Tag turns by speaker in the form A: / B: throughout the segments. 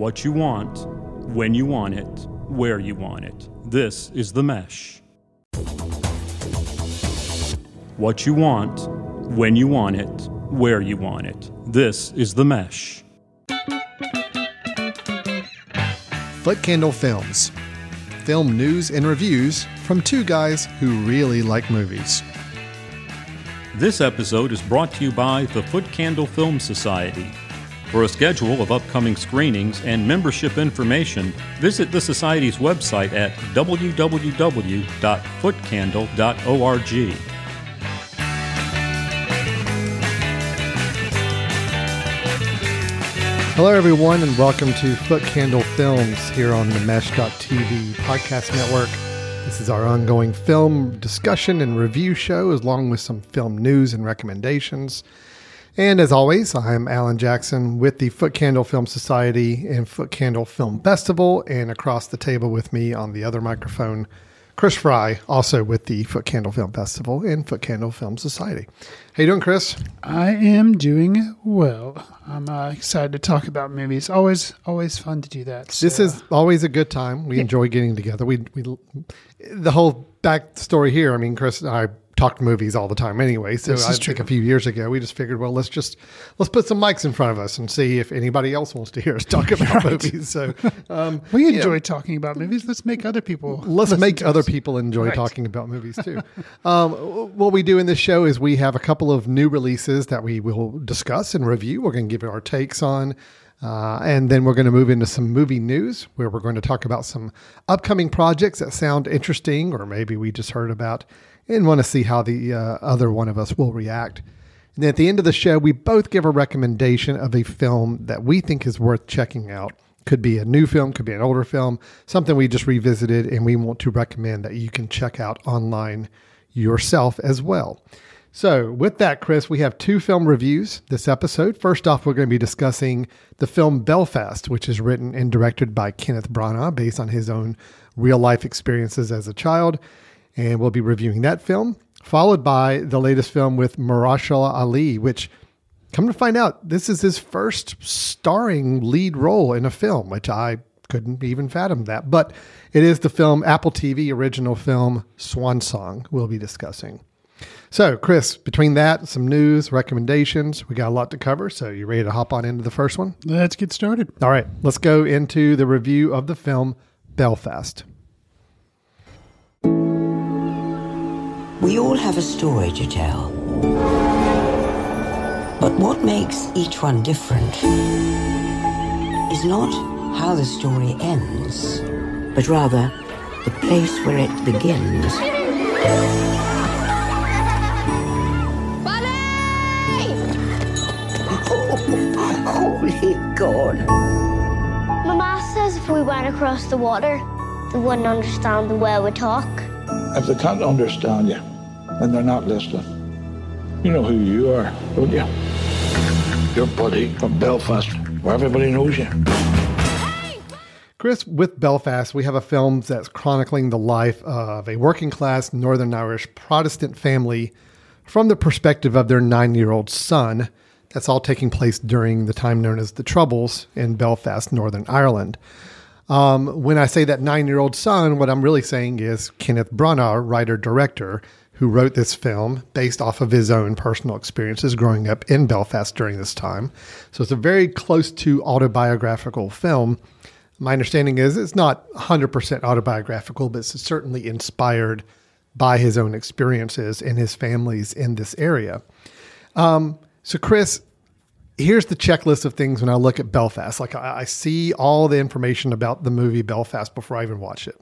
A: What you want, when you want it, where you want it. This is The Mesh. What you want, when you want it, where you want it. This is The Mesh.
B: Footcandle Films. Film news and reviews from two guys who really like movies.
A: This episode is brought to you by the Footcandle Film Society. For a schedule of upcoming screenings and membership information, visit the Society's website at www.footcandle.org.
B: Hello, everyone, and welcome to Footcandle Films here on the Mesh.tv podcast network. This is our ongoing film discussion and review show, along with some film news and recommendations. And as always, I'm Alan Jackson with the Footcandle Film Society and Footcandle Film Festival, and across the table with me on the other microphone, Chris Fry, also with the Footcandle Film Festival and Footcandle Film Society. How you doing, Chris?
C: I am doing well. I'm uh, excited to talk about movies. Always, always fun to do that.
B: This is always a good time. We enjoy getting together. We we the whole backstory here. I mean, Chris and I talk movies all the time anyway. So
C: This
B: I
C: is
B: think
C: true.
B: a few years ago we just figured, well, let's just let's put some mics in front of us and see if anybody else wants to hear us talk about movies. So um,
C: we
B: yeah.
C: enjoy talking about movies. Let's make other people.
B: Let's make other
C: us.
B: people enjoy
C: Right.
B: talking about movies too. um, what we do in this show is we have a couple of new releases that we will discuss and review. We're going to give our takes on. Uh, and then we're going to move into some movie news where we're going to talk about some upcoming projects that sound interesting or maybe we just heard about and want to see how the uh, other one of us will react. And at the end of the show, we both give a recommendation of a film that we think is worth checking out. Could be a new film, could be an older film, something we just revisited, and we want to recommend that you can check out online yourself as well. So, with that, Chris, we have two film reviews this episode. First off, we're going to be discussing the film Belfast, which is written and directed by Kenneth Branagh based on his own real life experiences as a child. And we'll be reviewing that film, followed by the latest film with Mahershala Ali, which Come to find out, this is his first starring lead role in a film, which I couldn't even fathom that. But it is the film Apple TV original film Swan Song we'll be discussing. So, Chris, between that, some news, recommendations, we got a lot to cover. So, you ready to hop on into the first one?
C: Let's get started.
B: All right, let's go into the review of the film Belfast.
D: We all have a story to tell. But what makes each one different is not how the story ends, but rather the place where it begins. Holy God.
E: Mama says if we went across the water, they wouldn't understand the way we talk.
F: If they can't understand you, then they're not listening. You know who you are, don't you? Your buddy from Belfast, where everybody knows you.
B: Chris, with Belfast, we have a film that's chronicling the life of a working class Northern Irish Protestant family from the perspective of their nine year old son. That's all taking place during the time known as the Troubles in Belfast, Northern Ireland. Um, when I say that nine year old son, what I'm really saying is Kenneth Branagh, writer director, who wrote this film based off of his own personal experiences growing up in Belfast during this time. So it's a very close to autobiographical film. My understanding is it's not 100% autobiographical, but it's certainly inspired by his own experiences and his family's in this area. Um, so, Chris, here's the checklist of things when I look at Belfast. Like I, I see all the information about the movie Belfast before I even watch it.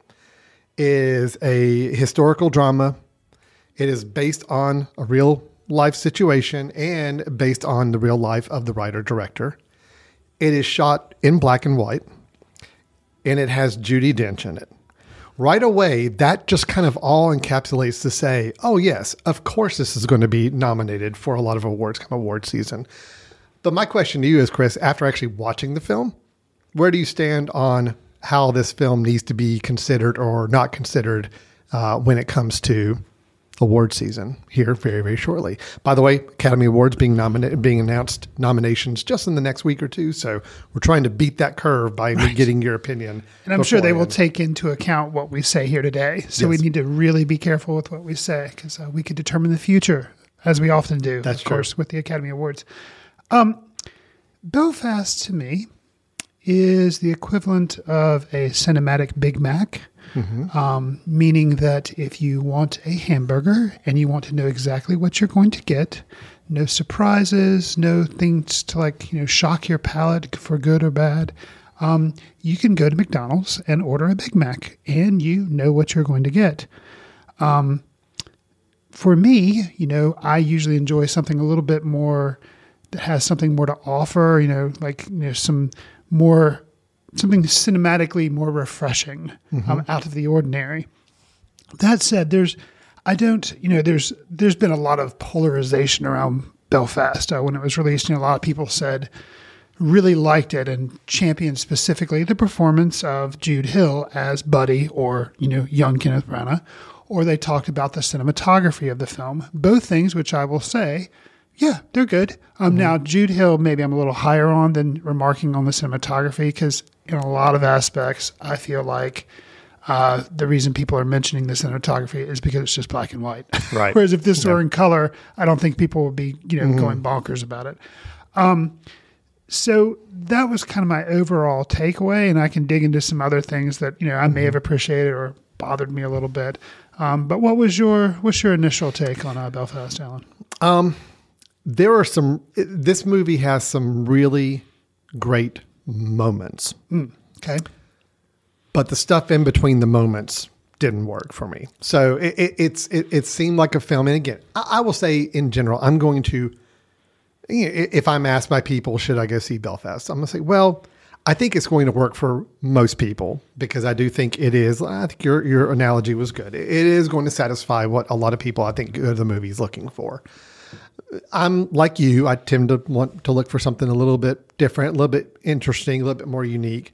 B: It is a historical drama. It is based on a real life situation and based on the real life of the writer director. It is shot in black and white, and it has Judi Dench in it. Right away, that just kind of all encapsulates to say, oh, yes, of course, this is going to be nominated for a lot of awards come award season. But my question to you is, Chris, after actually watching the film, where do you stand on how this film needs to be considered or not considered uh, when it comes to award season here very very shortly. By the way, Academy Awards being nominated, being announced nominations just in the next week or two. So we're trying to beat that curve by me getting your opinion.
C: And I'm sure they will take into account what we say here today. So we need to really be careful with what we say because uh, we could determine the future, as we often do,
B: That's
C: of
B: true.
C: course, with the Academy Awards. Um, Belfast to me is the equivalent of a cinematic Big Mac, um, meaning that if you want a hamburger and you want to know exactly what you're going to get, no surprises, no things to like you know shock your palate for good or bad. Um, you can go to McDonald's and order a Big Mac, and you know what you're going to get for me, you know, I usually enjoy something a little bit more that has something more to offer, you know, like, you know, some more, something cinematically more refreshing um, out of the ordinary. That said, there's, I don't, you know, there's, there's been a lot of polarization around Belfast. Uh, when it was released, you know, a lot of people said, really liked it and championed specifically the performance of Jude Hill as Buddy or, you know, young Kenneth Branagh, or they talked about the cinematography of the film. Both things which I will say, yeah, they're good. Um, Now, Jude Hill, maybe I'm a little higher on than remarking on the cinematography because in a lot of aspects, I feel like uh, the reason people are mentioning the cinematography is because it's just black and white.
B: Right.
C: Whereas if this were in color, I don't think people would be, you know, going bonkers about it. So that was kind of my overall takeaway, and I can dig into some other things that you know I may have appreciated or bothered me a little bit. Um, but what was your what's your initial take on uh, Belfast, Alan?
B: there are some this movie has some really great moments.
C: Hmm, okay,
B: but the stuff in between the moments didn't work for me. So it, it, it's it, it seemed like a film. And again I, I will say in general i'm going to you know, i- if i'm asked by people should i go see belfast? I'm going to say well i think it's going to work for most people because i do think it is i think your your analogy was good. It is going to satisfy what a lot of people i think go to the movies looking for I'm like you. I tend to want to look for something a little bit different, a little bit interesting, a little bit more unique.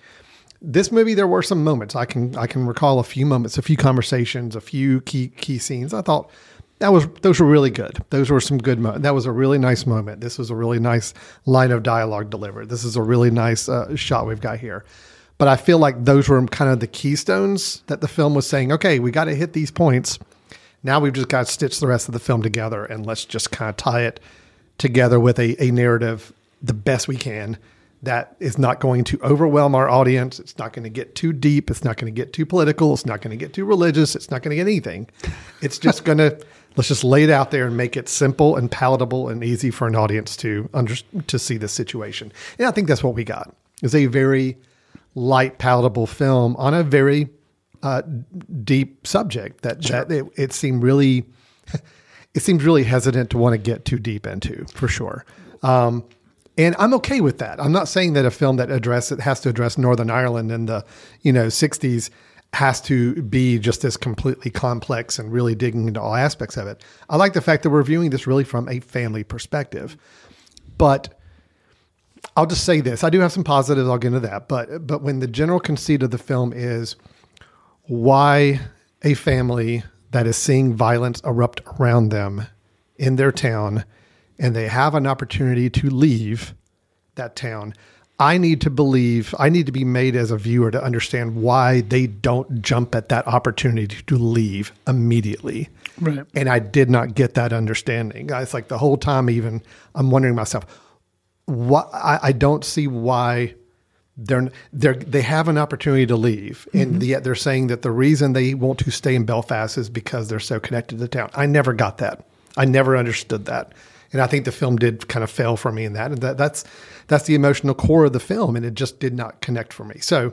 B: This movie, there were some moments I can I can recall a few moments, a few conversations, a few key key scenes. I thought that was those were really good. Those were some good. Mo- that was a really nice moment. This was a really nice line of dialogue delivered. This is a really nice uh, shot we've got here. But I feel like those were kind of the keystones that the film was saying. Okay, we got to hit these points. Now we've just got to stitch the rest of the film together and let's just kind of tie it together with a, a narrative the best we can that is not going to overwhelm our audience. It's not going to get too deep. It's not going to get too political. It's not going to get too religious. It's not going to get anything. It's just going to let's just lay it out there and make it simple and palatable and easy for an audience to under, to see the situation. And I think that's what we got. It's a very light, palatable film on a very uh, deep subject that, that it, it seemed really it seems really hesitant to want to get too deep into for sure. Um, and I'm okay with that. I'm not saying that a film that address it has to address Northern Ireland in the you know 60s has to be just as completely complex and really digging into all aspects of it. I like the fact that we're viewing this really from a family perspective. But I'll just say this: I do have some positives. I'll get into that. But but when the general conceit of the film is why a family that is seeing violence erupt around them in their town and they have an opportunity to leave that town. I need to believe, I need to be made as a viewer to understand why they don't jump at that opportunity to leave immediately.
C: Right.
B: And I did not get that understanding. It's like the whole time, even I'm wondering myself, what I, I don't see why they're they're they have an opportunity to leave, and mm-hmm. yet they're saying that the reason they want to stay in Belfast is because they're so connected to the town. I never got that. I never understood that, and I think the film did kind of fail for me in that. And that that's that's the emotional core of the film, and it just did not connect for me. So.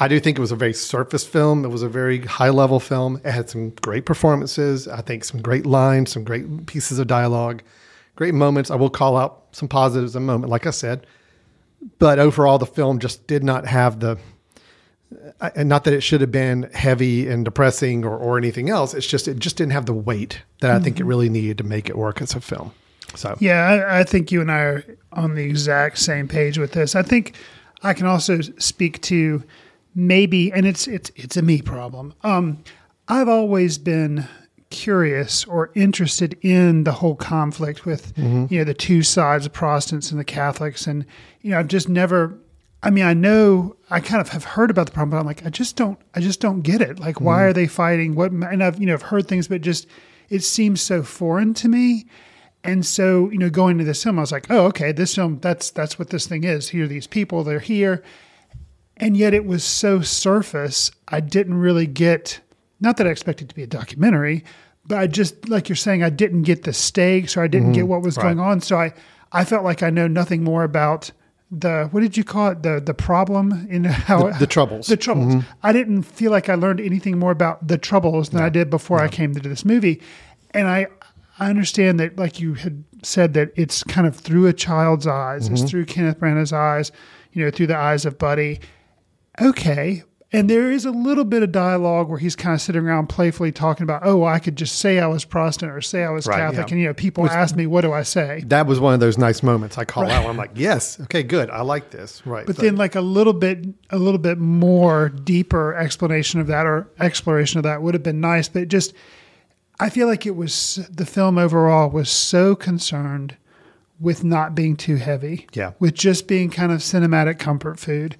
B: I do think it was a very surface film. It was a very high level film. It had some great performances. I think some great lines, some great pieces of dialogue, great moments. I will call out some positives in a moment, like I said. But overall, the film just did not have the, uh, and not that it should have been heavy and depressing or, or anything else. It's just, it just didn't have the weight that I think it really needed to make it work as a film. So,
C: Yeah, I, I think you and I are on the exact same page with this. I think I can also speak to maybe, and it's it's it's a me problem. Um, I've always been curious or interested in the whole conflict with mm-hmm. you know the two sides of Protestants and the Catholics, and you know I've just never. I mean, I know I kind of have heard about the problem, but I'm like, I just don't, I just don't get it. Like, why mm-hmm. are they fighting? What? And I've you know I've heard things, but just it seems so foreign to me. And so, you know, going to this film, I was like, oh, okay, this film, that's that's what this thing is. Here are these people, they're here. And yet it was so surface, I didn't really get not that I expected it to be a documentary, but I just like you're saying, I didn't get the stakes or I didn't get mm-hmm. what was going on. So I I felt like I know nothing more about the what did you call it? The the problem in how
B: The- the troubles.
C: The troubles. Mm-hmm. I didn't feel like I learned anything more about the troubles than I did before I came to this movie. And I I understand that like you had said that it's kind of through a child's eyes, it's mm-hmm. through Kenneth Branagh's eyes, you know, through the eyes of Buddy. Okay. And there is a little bit of dialogue where he's kind of sitting around playfully talking about, oh, I could just say I was Protestant or say I was
B: Right,
C: Catholic.
B: yeah.
C: And, you know, people ask me, what do I say?
B: That was one of those nice moments I call out. Where I'm like, yes, okay, good, I like this. Right,
C: But
B: So-
C: then like a little bit, a little bit more deeper explanation of that or exploration of that would have been nice. But just, I feel like it was, the film overall was so concerned with not being too heavy.
B: Yeah.
C: With just being kind of cinematic comfort food.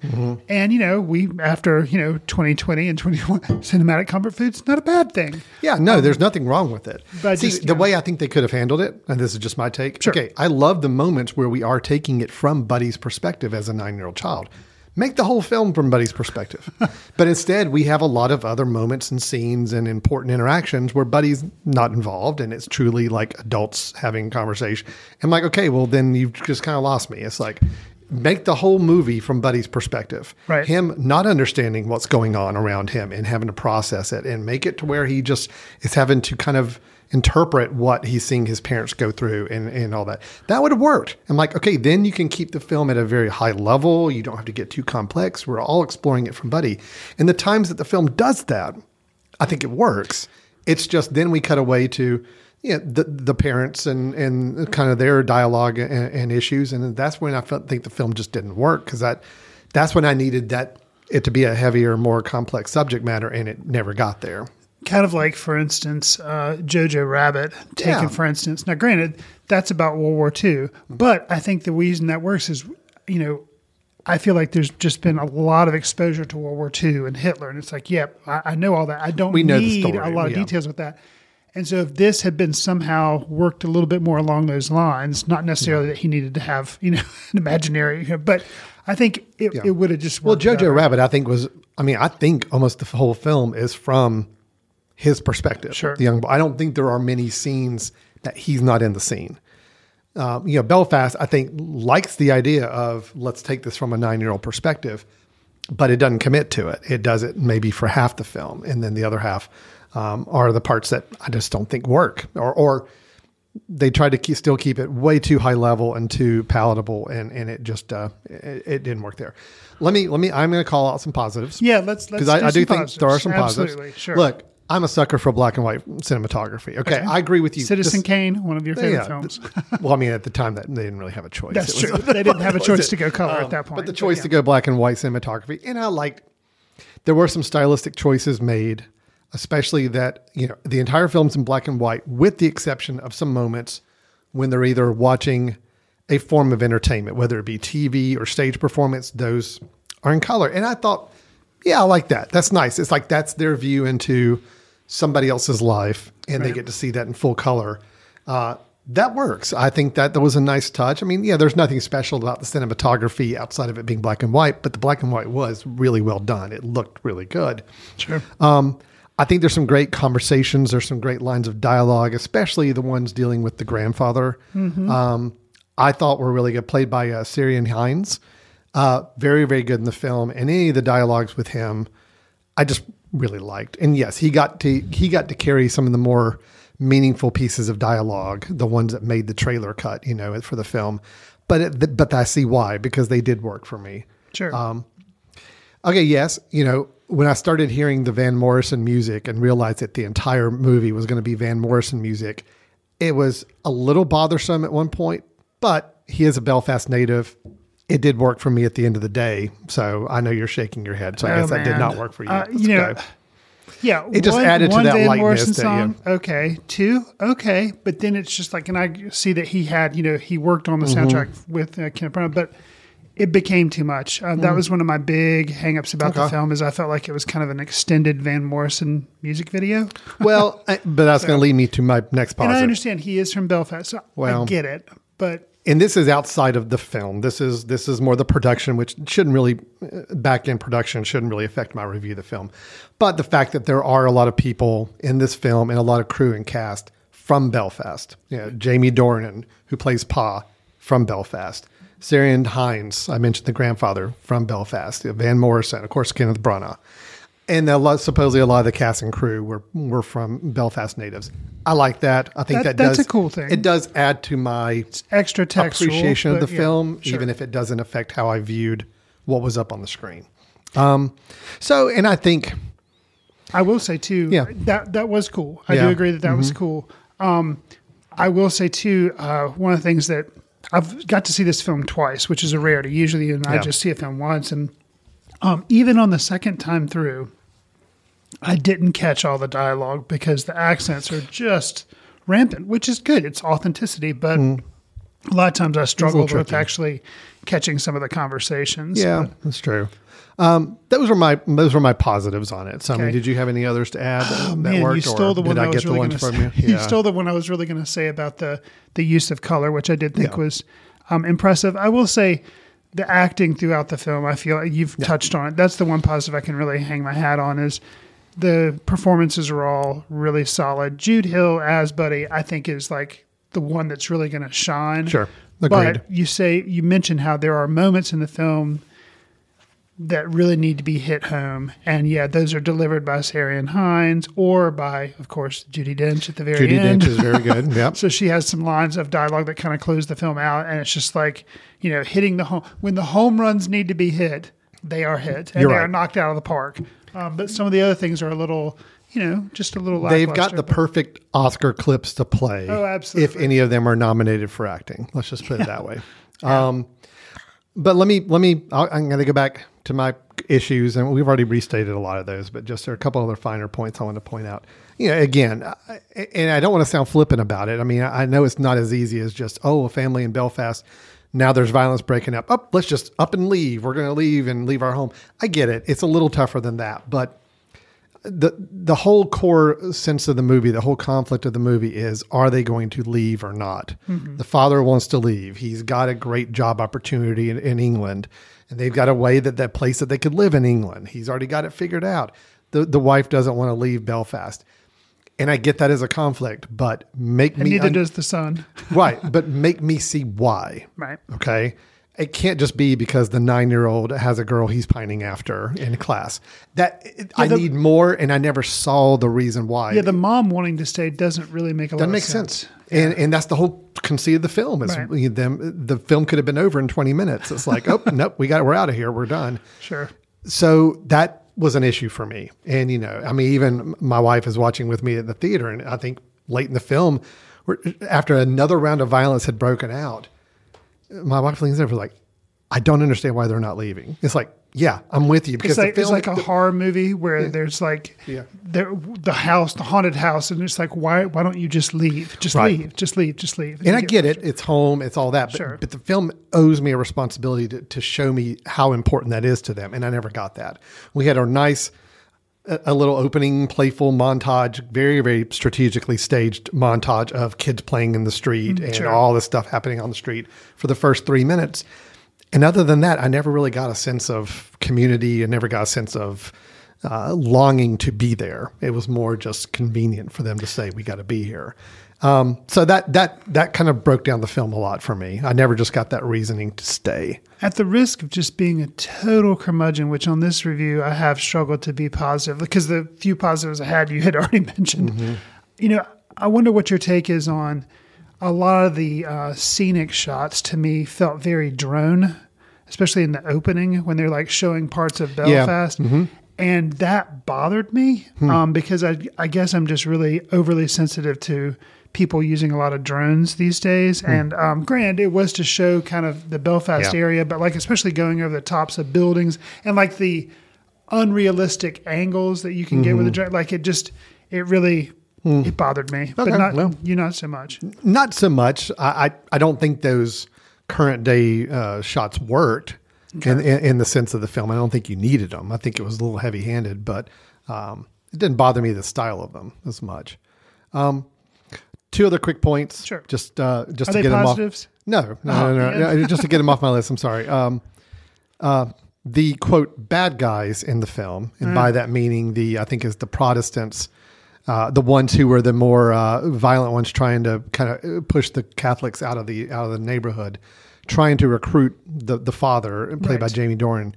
C: And, you know, we, after, you know, 2020 and 21, cinematic comfort food's not a bad thing.
B: Yeah, no, there's nothing wrong with it.
C: Um, but
B: See,
C: just,
B: the
C: yeah.
B: way I think they could have handled it, and this is just my take.
C: Sure.
B: Okay, I love the moments where we are taking it from Buddy's perspective as a nine year old child. Make the whole film from Buddy's perspective. but instead, we have a lot of other moments and scenes and important interactions where Buddy's not involved and it's truly like adults having conversation. I'm like, okay, well, then you've just kind of lost me. It's like, make the whole movie from Buddy's perspective.
C: Right.
B: Him not understanding what's going on around him and having to process it and make it to where he just is having to kind of interpret what he's seeing his parents go through and, and all that. That would have worked. I'm like, okay, then you can keep the film at a very high level. You don't have to get too complex. We're all exploring it from Buddy. And the times that the film does that, I think it works. It's just then we cut away to yeah, the the parents and and kind of their dialogue and, and issues, and that's when I felt, think the film just didn't work because that that's when I needed that it to be a heavier, more complex subject matter, and it never got there.
C: Kind of like, for instance, uh, Jojo Rabbit, taken
B: Yeah.
C: for instance. Now, granted, that's about World War II, but I think the reason that works is, you know, I feel like there's just been a lot of exposure to World War II and Hitler, and it's like, yep, I, I know all that. I don't
B: We know the
C: need
B: story,
C: a lot of
B: yeah.
C: details with that. And so, if this had been somehow worked a little bit more along those lines, not necessarily that he needed to have, you know, an imaginary, but I think it, it would have just
B: Well, Jojo
C: better.
B: Rabbit, I think was. I mean, I think almost the whole film is from his perspective.
C: Sure.
B: the young boy. I don't think there are many scenes that he's not in the scene. Um, you know, Belfast, I think, likes the idea of let's take this from a nine year old perspective, but it doesn't commit to it. It does it maybe for half the film, and then the other half um, are the parts that I just don't think work, or, or they tried to keep, still keep it way too high level and too palatable, and and it just uh, it, it didn't work there. Let me let me. I'm going to call out some positives.
C: Yeah, let's- let's
B: because I,
C: do
B: I do think there are some
C: positives.
B: positives.
C: Absolutely, sure.
B: Look, I'm a sucker for black and white cinematography. Okay, I agree with you.
C: Citizen
B: This-
C: Kane, one of your favorite
B: yeah,
C: films.
B: well, I mean, at the time that they didn't really have a choice.
C: That's
B: was-
C: true. They didn't have a choice to go color at
B: Um,
C: that point.
B: But the
C: but
B: choice
C: yeah.
B: to go black and white cinematography, and I liked. There were some stylistic choices made, especially that you know the entire film's in black and white, with the exception of some moments when they're either watching a form of entertainment, whether it be TV or stage performance. Those are in color, and I thought, yeah, I like that. That's nice. It's like that's their view into somebody else's life, and they get to see that in full color. Uh, that works. I think that that was a nice touch. I mean, yeah, there's nothing special about the cinematography outside of it being black and white, but the black and white was really well done. It looked really good.
C: Sure.
B: Um, I think there's some great conversations. There's some great lines of dialogue, especially the ones dealing with the grandfather. Um, I thought were really good, played by uh, Ciarán Hinds. Uh, very, very good in the film, and any of the dialogues with him, I just really liked. And yes, he got to he got to carry some of the more meaningful pieces of dialogue, the ones that made the trailer cut, you know, for the film. But it, but I see why because they did work for me.
C: Sure.
B: Um, Okay, yes. You know, when I started hearing the Van Morrison music and realized that the entire movie was going to be Van Morrison music, it was a little bothersome at one point, but he is a Belfast native. It did work for me at the end of the day. So I know you're shaking your head. So I
C: Oh,
B: guess that did not work for you.
C: Uh, you know,
B: okay.
C: Yeah,
B: It just added to
C: one
B: that lightness that,
C: song. Okay, two. Okay, but then it's just like, and I see that he had, you know, he worked on the
B: Mm-hmm.
C: soundtrack with uh, Kenneth Branagh, but it became too much. Uh, That was one of my big hangups about the
B: Mm.
C: Film. Is I felt like it was kind of an extended Van Morrison music video.
B: Well, I- but that's going to lead me to my next positive.
C: And I understand he is from Belfast, so
B: Well-
C: I get it. But
B: and this is outside of the film. This is this is more the production, which shouldn't really back end production shouldn't really affect my review of the film. But the fact that there are a lot of people in this film and a lot of crew and cast from Belfast. You know, Jamie Dornan, who plays Pa, from Belfast. Ciarán Hinds, I mentioned the grandfather from Belfast. Van Morrison, of course, Kenneth Branagh. And a lot, supposedly a lot of the cast and crew were were from Belfast natives. I like that. I think
C: That-
B: that,
C: that's
B: does
C: a cool thing.
B: It does add to my
C: extra textual
B: appreciation of the
C: yeah,
B: film,
C: sure.
B: even if it doesn't affect how I viewed what was up on the screen. Um, so, and I think,
C: I will say too,
B: Yeah.
C: that that was cool. I
B: Yeah. Mm-hmm.
C: do agree that that was cool. Um, I will say too, uh, one of the things that I've got to see this film twice, which is a rarity. Usually, and I
B: Yeah.
C: just see a film once, and um, even on the second time through, I didn't catch all the dialogue because the accents are just rampant, which is good. It's authenticity, but a lot of times I struggle with
B: Mm.
C: actually catching some of the conversations.
B: yeah,
C: But-
B: that's true. Um, those were my those were my positives on it. So, I mean, did you have any others to add that, that
C: Man,
B: worked,
C: you stole the one
B: did
C: I,
B: I
C: was
B: get the
C: really
B: ones
C: going
B: from
C: to
B: you?
C: You stole the one I was really going to say about the the use of color, which I did think
B: Yeah.
C: was um, impressive. I will say the acting throughout the film. I feel like you've touched on it. That's the one positive I can really hang my hat on is the performances are all really solid. Jude Hill as Buddy, I think, is like the one that's really going to shine.
B: Sure.
C: But
B: Agreed.
C: you say you mentioned how there are moments in the film that really need to be hit home. And yeah, those are delivered by Ciarán Hinds or by, of course, Judi Dench at the very
B: Judi
C: end.
B: Judi Dench is very good. Yep.
C: so she has some lines of dialogue that kind of close the film out. And it's just like, you know, hitting the home. When the home runs need to be hit, they are hit and
B: You're
C: they are knocked out of the park. Um, but some of the other things are a little, you know, just a little
B: They've got the perfect Oscar clips to play.
C: Oh, absolutely.
B: If any of them are nominated for acting, let's just put it that way. Um, but let me let me. I'll, I'm going to go back to my issues, and we've already restated a lot of those. But just there are a couple other finer points I want to point out. You know, again, I, and I don't want to sound flippant about it. I mean, I know it's not as easy as just oh, a family in Belfast. Now there's violence breaking up. Up, let's just up and leave. We're going to leave and leave our home. I get it. It's a little tougher than that, but the the whole core sense of the movie, the whole conflict of the movie is: Are they going to leave or not? Mm-hmm. The father wants to leave. He's got a great job opportunity in, in England, and they've got a way that that place that they could live in England. He's already got it figured out. The the wife doesn't want to leave Belfast, and I get that as a conflict. But make
C: And
B: me
C: neither
B: un-
C: does the son.
B: right, but make me see why.
C: Right.
B: Okay. It can't just be because the nine year old has a girl he's pining after in class. That I
C: the-
B: need more, and I never saw the reason why.
C: Yeah, the mom wanting to stay doesn't really make a lot
B: that
C: of
B: makes
C: sense.
B: sense. And and that's the whole conceit of the film is
C: Right.
B: them the film could have been over in twenty minutes. It's like, oh nope, we got we're out of here, we're done.
C: Sure.
B: So that was an issue for me. And, you know, I mean, even my wife is watching with me at the theater. And I think late in the film, after another round of violence had broken out, my wife leans over like, I don't understand why they're not leaving. It's like, yeah, I'm with you because
C: It's like
B: the
C: it's like a horror movie where there's like
B: Yeah.
C: there the house, the haunted house, and it's like why why don't you just leave? Just
B: Right.
C: leave, just leave, just leave.
B: and I get it. It's home. It's all that. But,
C: Sure.
B: but the film owes me a responsibility to, to show me how important that is to them. And I never got that. We had a nice, a, a little opening, playful montage, very, very strategically staged montage of kids playing in the street mm, and
C: sure.
B: all this stuff happening on the street for the first three minutes. And other than that, I never really got a sense of community. I never got a sense of uh, longing to be there. It was more just convenient for them to say, "We got to be here." Um, so that that that kind of broke down the film a lot for me. I never just got that reasoning to stay.
C: At the risk of just being a total curmudgeon, which on this review I have struggled to be positive because the few positives I had you had already mentioned.
B: Mm-hmm.
C: You know, I wonder what your take is on a lot of the uh, scenic shots. To me, felt very drone, especially in the opening when they're like showing parts of
B: Yeah. Mm-hmm.
C: Belfast. And that bothered me
B: Hmm.
C: um, because I, I guess I'm just really overly sensitive to people using a lot of drones these days. And um, granted, it was to show kind of the Belfast
B: Hmm. Yeah.
C: area, but like especially going over the tops of buildings and like the unrealistic angles that you can get with a drone. Like it just, it really, it bothered me.
B: Okay,
C: but not
B: well.
C: you, not so much.
B: Not so much. I I, I don't think those current day uh, shots worked in, in in the sense of the film. I don't think you needed them. I think it was a little heavy handed, but um, it didn't bother me the style of them as much. Um, two other quick points.
C: Sure.
B: Just uh, just
C: Are
B: to get
C: positives?
B: them off. No, no,
C: Oh,
B: no, no, no, Just to get them off my list. I'm sorry. Um, uh, the quote bad guys in the film, and
C: Mm.
B: by that meaning the I think is the Protestants, uh, the ones who were the more uh, violent ones, trying to kind of push the Catholics out of the out of the neighborhood, trying to recruit the the father played by Jamie Dornan,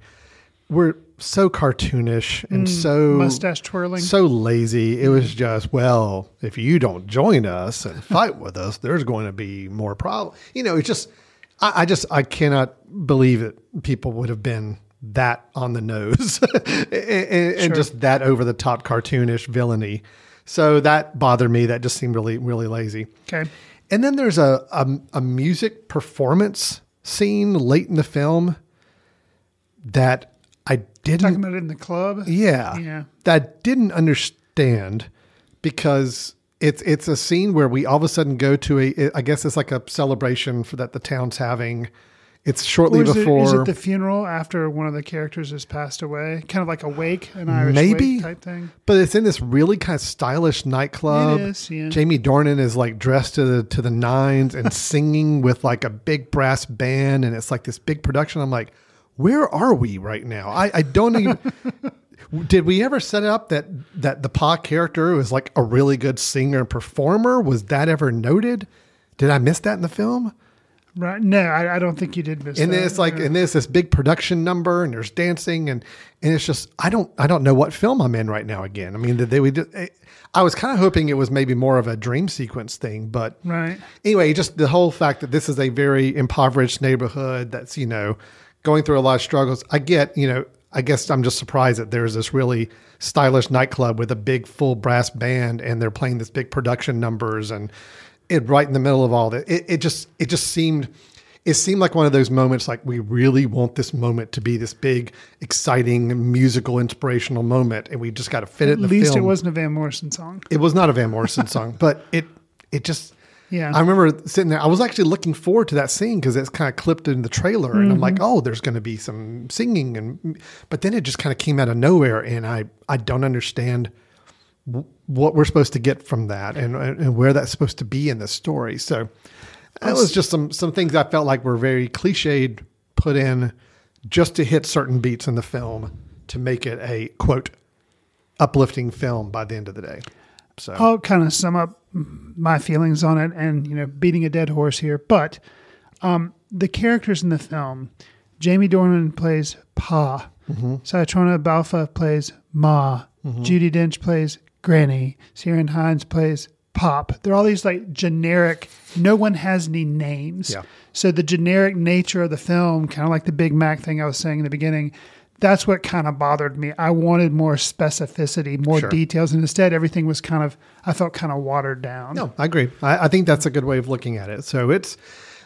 B: were so cartoonish and so
C: Mm. mustache twirling.
B: so lazy. It was just, well, if you don't join us and fight with us, there's going to be more problem. You know, it's just, I, I just, I cannot believe that people would have been that on the nose and, and- and
C: Sure.
B: just that over the top cartoonish villainy. So that bothered me. That just seemed really, really lazy.
C: Okay.
B: And then there's a, a, a music performance scene late in the film that I didn't
C: Talking about it in the club.
B: yeah.
C: Yeah.
B: That didn't understand because it's it's a scene where we all of a sudden go to a I guess it's like a celebration for that the town's having. It's shortly
C: Or is,
B: before
C: is it the funeral after one of the characters has passed away? Kind of like a wake, an Irish
B: Maybe.
C: wake type thing.
B: but it's in this really kind of stylish nightclub.
C: It is, yeah.
B: Jamie Dornan is like dressed to the to the nines and singing with like a big brass band and it's like this big production. I'm like, where are we right now? I, I don't even Did we ever set up that that the Pa character was like a really good singer and performer? Was that ever noted? Did I miss that in the film?
C: Right? No, I, I don't think you did miss.
B: And
C: that.
B: it's like, and there's this big production number, and there's dancing, and and it's just, I don't, I don't know what film I'm in right now. Again, I mean, they we? Did, eh, I was kind of hoping it was maybe more of a dream sequence thing, but
C: right.
B: anyway, just the whole fact that this is a very impoverished neighborhood that's, you know, going through a lot of struggles. I get, you know, I guess I'm just surprised that there's this really stylish nightclub with a big full brass band and they're playing this big production numbers and it right in the middle of all that. It, it just, it just seemed, it seemed like one of those moments like we really want this moment to be this big, exciting, musical, inspirational moment. And we just got to fit it
C: At
B: in
C: least
B: film.
C: it wasn't a Van Morrison song.
B: It was not a Van Morrison song, but it it just
C: Yeah.
B: I remember sitting there. I was actually looking forward to that scene because it's kind of clipped in the trailer, and I'm like,
C: Mm-hmm.
B: oh, there's going to be some singing, and but then it just kind of came out of nowhere, and I I don't understand what we're supposed to get from that, and and where that's supposed to be in the story. So that was just some some things I felt like were very cliched put in just to hit certain beats in the film to make it a quote uplifting film by the end of the day. So
C: I'll kind of sum up my feelings on it and, you know, beating a dead horse here. But um, the characters in the film, Jamie Dornan plays Pa,
B: Mm-hmm.
C: Caitríona Balfe plays Ma, Judi Dench plays Granny, Ciarán Hinds plays Pop. They're all these like generic, no one has any names.
B: Yeah.
C: So the generic nature of the film, kind of like the Big Mac thing I was saying in the beginning, that's what kind of bothered me. I wanted more specificity, more
B: Sure.
C: details, and instead everything was kind of, I felt kind of watered down.
B: No, I agree. I, I think that's a good way of looking at it. So it's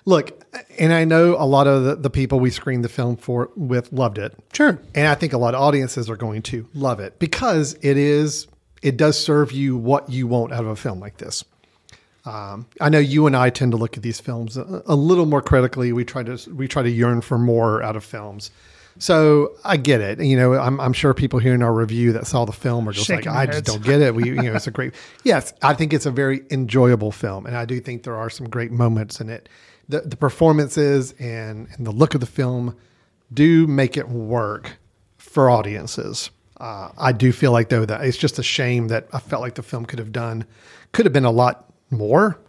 B: look, and I know a lot of the, the people we screened the film for with loved it.
C: Sure.
B: And I think a lot of audiences are going to love it because it is it does serve you what you want out of a film like this. Um, I know you and I tend to look at these films a, a little more critically. We try to we try to yearn for more out of films. So I get it. You know, I'm, I'm sure people hearing our review that saw the film are just
C: Shaking
B: like, I just don't get it. We, you know, it's a great. Yes, I think it's a very enjoyable film, and I do think there are some great moments in it. The the performances and and the look of the film do make it work for audiences. Uh, I do feel like though that it's just a shame that I felt like the film could have done could have been a lot more,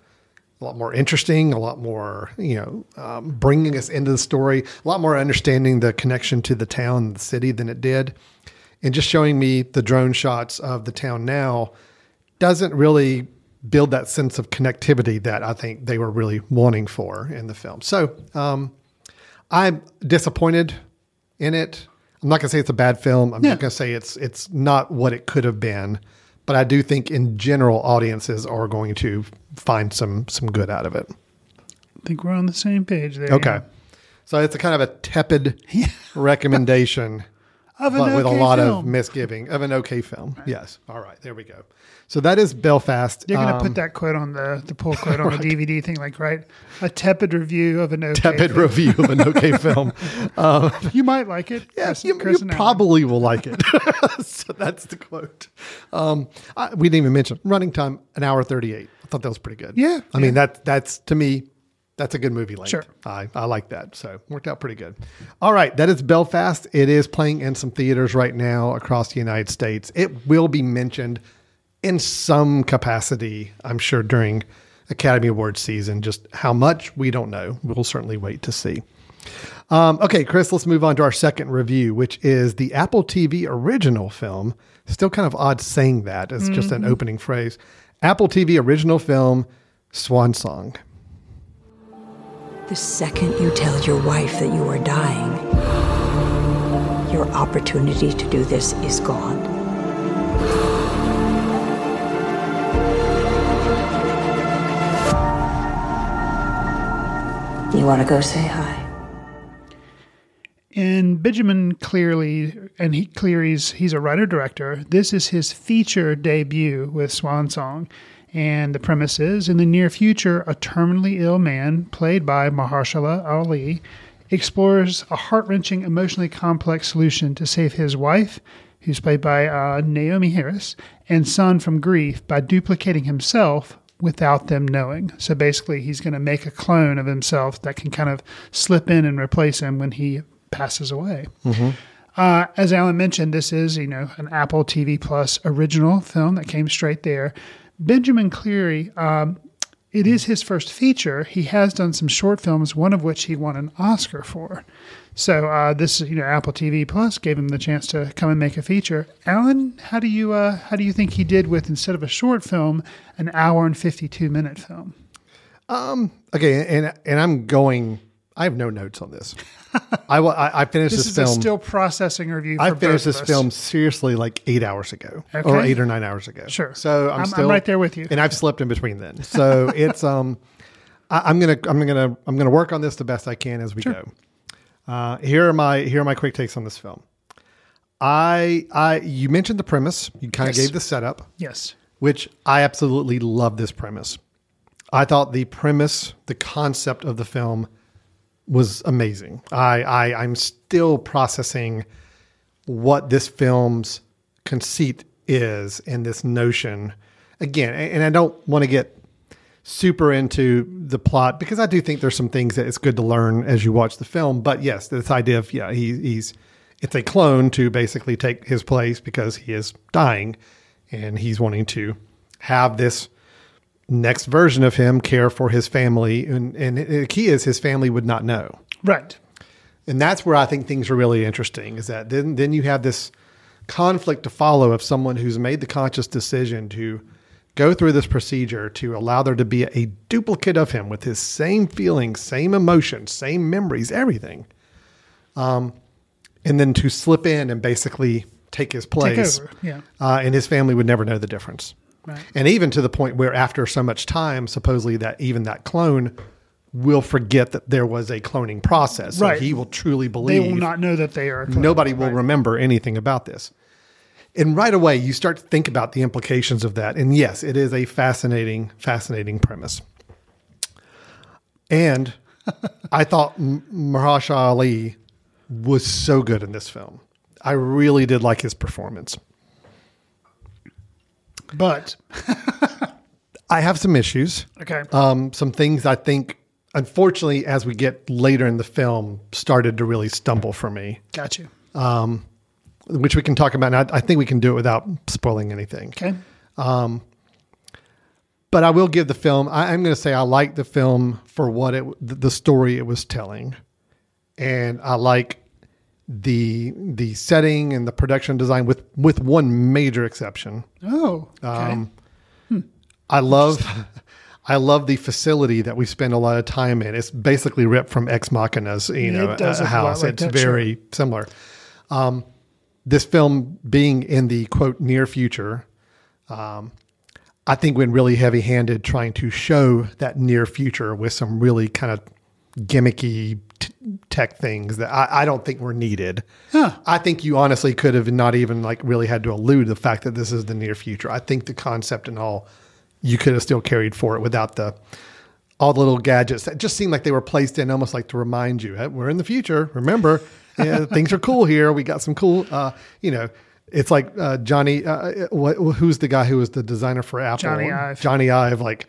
B: a lot more interesting, a lot more you know um, bringing us into the story, a lot more understanding the connection to the town, the city than it did, and just showing me the drone shots of the town now doesn't really build that sense of connectivity that I think they were really wanting for in the film. So um, I'm disappointed in it. I'm not going to say it's a bad film. I'm
C: Yeah.
B: not going to say it's it's not what it could have been, but I do think in general audiences are going to find some some good out of it.
C: I think we're on the same page there.
B: Okay. So it's a kind of a tepid recommendation.
C: Of an
B: but with a
C: okay
B: lot of misgiving of an okay film. Yes. All right. There we go. So that is Belfast.
C: You're going to
B: Um,
C: put that quote on the the pull quote on the DVD thing, like right? A tepid review of an okay.
B: tepid
C: film.
B: review of an okay film.
C: You might like it.
B: Yeah, you, you probably will like it. so that's the quote. Um, I, we didn't even mention running time an hour thirty eight. I thought that was pretty good.
C: Yeah,
B: I mean that that's to me that's a good movie length.
C: Sure.
B: I, I like that. So worked out pretty good. All right, that is Belfast. It is playing in some theaters right now across the United States. It will be mentioned in some capacity, I'm sure, during Academy Awards season. Just how much we don't know. We'll certainly wait to see. Um, okay, Chris, let's move on to our second review, which is the Apple TV original film. Still kind of odd saying that. It's just an opening phrase. Apple TV original film, Swan Song.
G: The second you tell your wife that you are dying, your opportunity to do this is gone. You want to go say hi?
C: And Benjamin Cleary, and he Cleary's he's a writer director. This is his feature debut with Swan Song. And the premise is in the near future, a terminally ill man, played by Mahershala Ali, explores a heart wrenching, emotionally complex solution to save his wife, who's played by uh, Naomie Harris, and son from grief by duplicating himself without them knowing. So basically, he's going to make a clone of himself that can kind of slip in and replace him when he passes away. Uh, as Alan mentioned, this is you know an Apple TV Plus original film that came straight there. Benjamin Cleary, um, it is his first feature. He has done some short films, one of which he won an Oscar for. So uh, this, you know, Apple TV Plus gave him the chance to come and make a feature. Alan, how do you uh, how do you think he did with instead of a short film, an hour and fifty two minute film? Um.
B: Okay, and and I'm going. I have no notes on this. I I, I finished
C: This
B: this,
C: is a
B: film.
C: still processing review. For
B: I finished this film seriously like eight hours ago, or eight or nine hours ago.
C: Sure.
B: So I'm,
C: I'm- I'm
B: still
C: right there with you.
B: and I've slept in between then. So it's um, I, I'm gonna I'm gonna I'm gonna work on this the best I can as we go. Uh, here are my here are my quick takes on this film. I I you mentioned the premise. You kind of
C: Yes.
B: gave the setup
C: Yes.
B: which I absolutely love this premise. I thought the premise, the concept of the film was amazing. I, I I'm still processing what this film's conceit is and this notion. Again, and I don't want to get super into the plot because I do think there's some things that it's good to learn as you watch the film. But yes, this idea of yeah, he, he's it's a clone to basically take his place because he is dying, and he's wanting to have this next version of him care for his family, and and the key is his family would not know.
C: Right.
B: And that's where I think things are really interesting is that then then you have this conflict to follow of someone who's made the conscious decision to go through this procedure to allow there to be a duplicate of him with his same feelings, same emotions, same memories, everything. Um, and then to slip in and basically take his place.
C: over, yeah.
B: Uh, and his family would never know the difference.
C: Right.
B: And even to the point where after so much time, supposedly that even that clone will forget that there was a cloning process. So
C: Right.
B: he will truly believe.
C: They will not know that they are.
B: nobody will
C: Right.
B: remember anything about this. And right away, you start to think about the implications of that. And yes, it is a fascinating, fascinating premise. And I thought M- Mahershala Ali was so good in this film. I really did like his performance.
C: But
B: I have some issues.
C: okay.
B: Um, some things I think, unfortunately, as we get later in the film, started to really stumble for me.
C: Got you.
B: which we can talk about. And I, I think we can do it without spoiling anything.
C: Okay.
B: But I will give the film. I, I'm going to say I like the film for what it, the story it was telling, and I like the the setting and the production design with with one major exception.
C: Oh. Okay.
B: Um, I love. I love the facility that we spend a lot of time in. It's basically ripped from Ex Machina's, you know, a
C: a
B: house.
C: like
B: it's
C: that,
B: very similar. Um, this film being in the quote near future, um, I think went really heavy handed trying to show that near future with some really kind of gimmicky t- tech things that I, I don't think were needed. I think you honestly could have not even like really had to allude to the fact that this is the near future. I think the concept and all you could have still carried for it without the all the little gadgets that just seemed like they were placed in almost like to remind you, hey, we're in the future. Remember, yeah, things are cool here. We got some cool, uh, you know, it's like uh, Johnny, uh, what, who's the guy who was the designer for Apple?
C: Jony Ive.
B: Jony Ive, like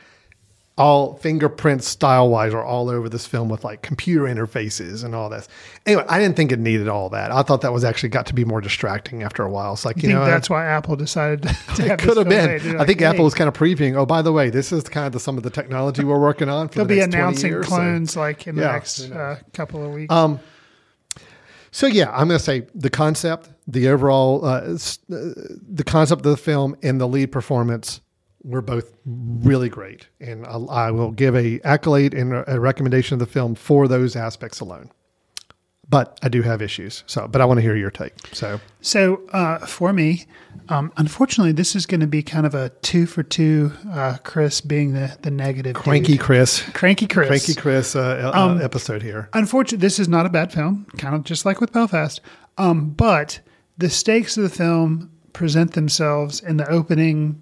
B: all fingerprints style wise are all over this film with like computer interfaces and all this. Anyway, I didn't think it needed all that. I thought that was actually got to be more distracting after a while. It's like,
C: I
B: you
C: think
B: know,
C: that's why Apple decided to have
B: it could have been.
C: They're
B: I think
C: hey,
B: Apple was kind of previewing. Oh, by the way, this is kind of the, some of the technology we're working on. For
C: They'll
B: the
C: be
B: next 20
C: announcing
B: years, so-
C: clones like in the
B: Yeah,
C: next uh, couple of weeks.
B: Um, So yeah, I'm going to say the concept, the overall, uh, uh, the concept of the film and the lead performance were both really great, and I, I will give a accolade and a recommendation of the film for those aspects alone. But I do have issues, so but I want to hear your take. So
C: So uh, for me, um, unfortunately, this is going to be kind of a two for two. Uh, Chris being the the negative, dude.
B: cranky Chris,
C: cranky Chris,
B: cranky Chris uh, uh,
C: Um,
B: episode here.
C: Unfortunately, this is not a bad film, kind of just like with Belfast. Um, but the stakes of the film present themselves in the opening,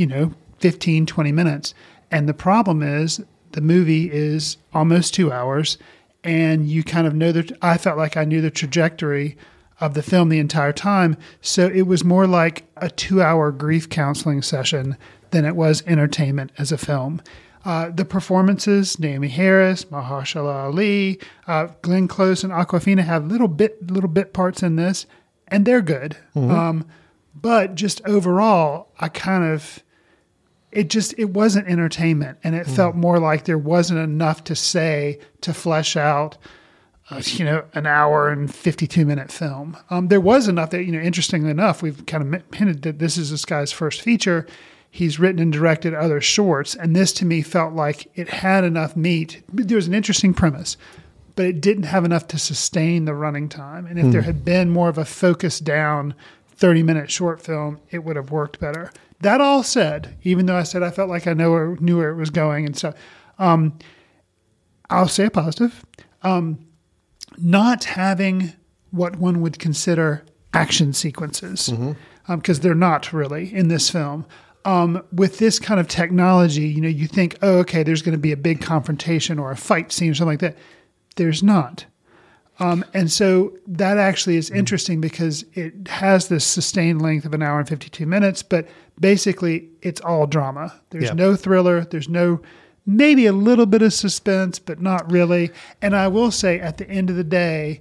C: you know, 15, 20 minutes. And the problem is the movie is almost two hours, and you kind of know that I felt like I knew the trajectory of the film the entire time. So it was more like a two hour grief counseling session than it was entertainment as a film. Uh, the performances, Naomie Harris, Mahershala Ali, uh, Glenn Close, and Awkwafina have little bit little bit parts in this, and they're good. Um, but just overall, I kind of it just it wasn't entertainment, and it felt more like there wasn't enough to say to flesh out uh, you know, an hour and 52 minute film. Um, there was enough that, you know, interestingly enough, we've kind of hinted that this is this guy's first feature. He's written and directed other shorts, and this to me felt like it had enough meat. There was an interesting premise, but it didn't have enough to sustain the running time. And if there had been more of a focused down 30 minute short film, it would have worked better. That all said, even though I said I felt like I know where, knew where it was going and stuff, um, I'll say a positive not having what one would consider action sequences because they're not really in this film. Um, with this kind of technology, you know, you think, oh, okay, there's going to be a big confrontation or a fight scene or something like that. There's not. Um, and so that actually is interesting because it has this sustained length of an hour and 52 minutes, but basically it's all drama. There's
B: Yeah.
C: no thriller. There's no, maybe a little bit of suspense, but not really. And I will say at the end of the day,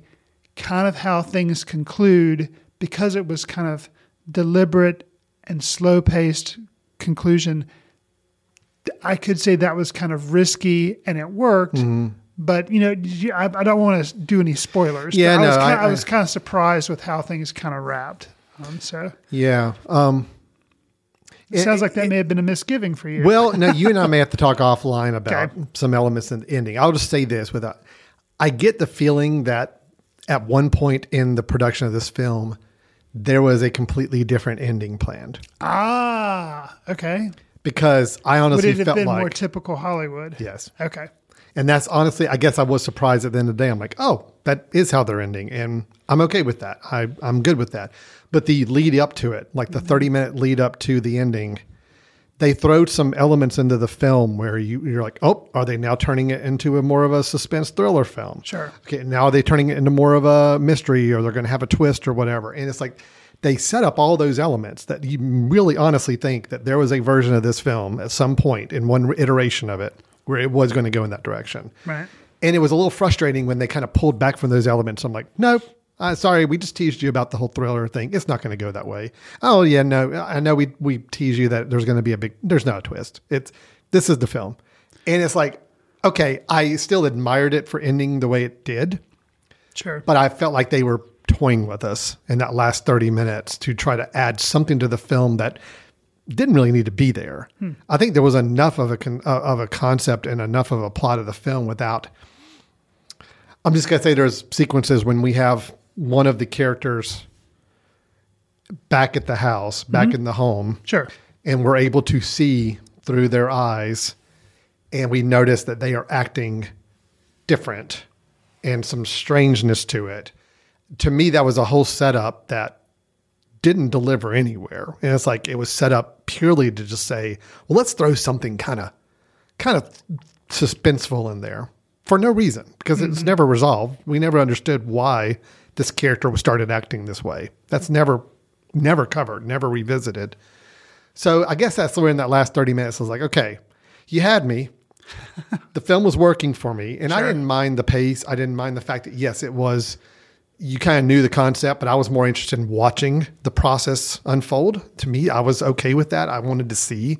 C: kind of how things conclude, because it was kind of deliberate and slow paced conclusion, I could say that was kind of risky and it worked.
B: Mm-hmm.
C: But you know, I, I don't want to do any spoilers.
B: Yeah,
C: I was
B: no,
C: kind
B: I-
C: I, was kind of surprised with how things kind of wrapped. Um, so
B: Yeah. Um,
C: it sounds like that may have been a misgiving for you.
B: Well, no, you and I may have to talk offline about
C: Okay.
B: some elements in the ending. I'll just say this without I get the feeling that at one point in the production of this film, there was a completely different ending planned.
C: ah, okay.
B: Because I
C: Would
B: honestly
C: it have
B: felt
C: been
B: like
C: more typical Hollywood?
B: Yes.
C: Okay.
B: And that's honestly, I guess I was surprised at the end of the day. I'm like, oh, that is how they're ending. And I'm okay with that. I, I'm good with that. But the lead up to it, like the 30 minute lead up to the ending, they throw some elements into the film where you, you're like, oh, are they now turning it into a more of a suspense thriller film?
C: Sure.
B: Okay, now are they turning it into more of a mystery or they're going to have a twist or whatever? And it's like, they set up all those elements that you really honestly think that there was a version of this film at some point in one iteration of it where it was going to go in that direction.
C: Right.
B: And it was a little frustrating when they kind of pulled back from those elements. I'm like, nope. Uh, sorry, we just teased you about the whole thriller thing. It's not going to go that way. Oh yeah, no, I know we we tease you that there's going to be a big. There's not a twist. It's this is the film, and it's like, okay, I still admired it for ending the way it did,
C: Sure.
B: but I felt like they were toying with us in that last 30 minutes to try to add something to the film that didn't really need to be there. I think there was enough of a con- uh, of a concept and enough of a plot of the film without. I'm just gonna say there's sequences when we have one of the characters back at the house, back mm-hmm. in the home,
C: Sure.
B: and we're able to see through their eyes, and we notice that they are acting different and some strangeness to it. To me, that was a whole setup that didn't deliver anywhere. And it's like it was set up purely to just say, well, let's throw something kind of kind of suspenseful in there for no reason because it's mm-hmm. never resolved. We never understood why this character started acting this way. That's never never covered, never revisited. So I guess that's where in that last 30 minutes I was like, okay, you had me. the film was working for me and I didn't mind the pace. I didn't mind the fact that yes, it was you kind of knew the concept, but I was more interested in watching the process unfold. To me, I was okay with that. I wanted to see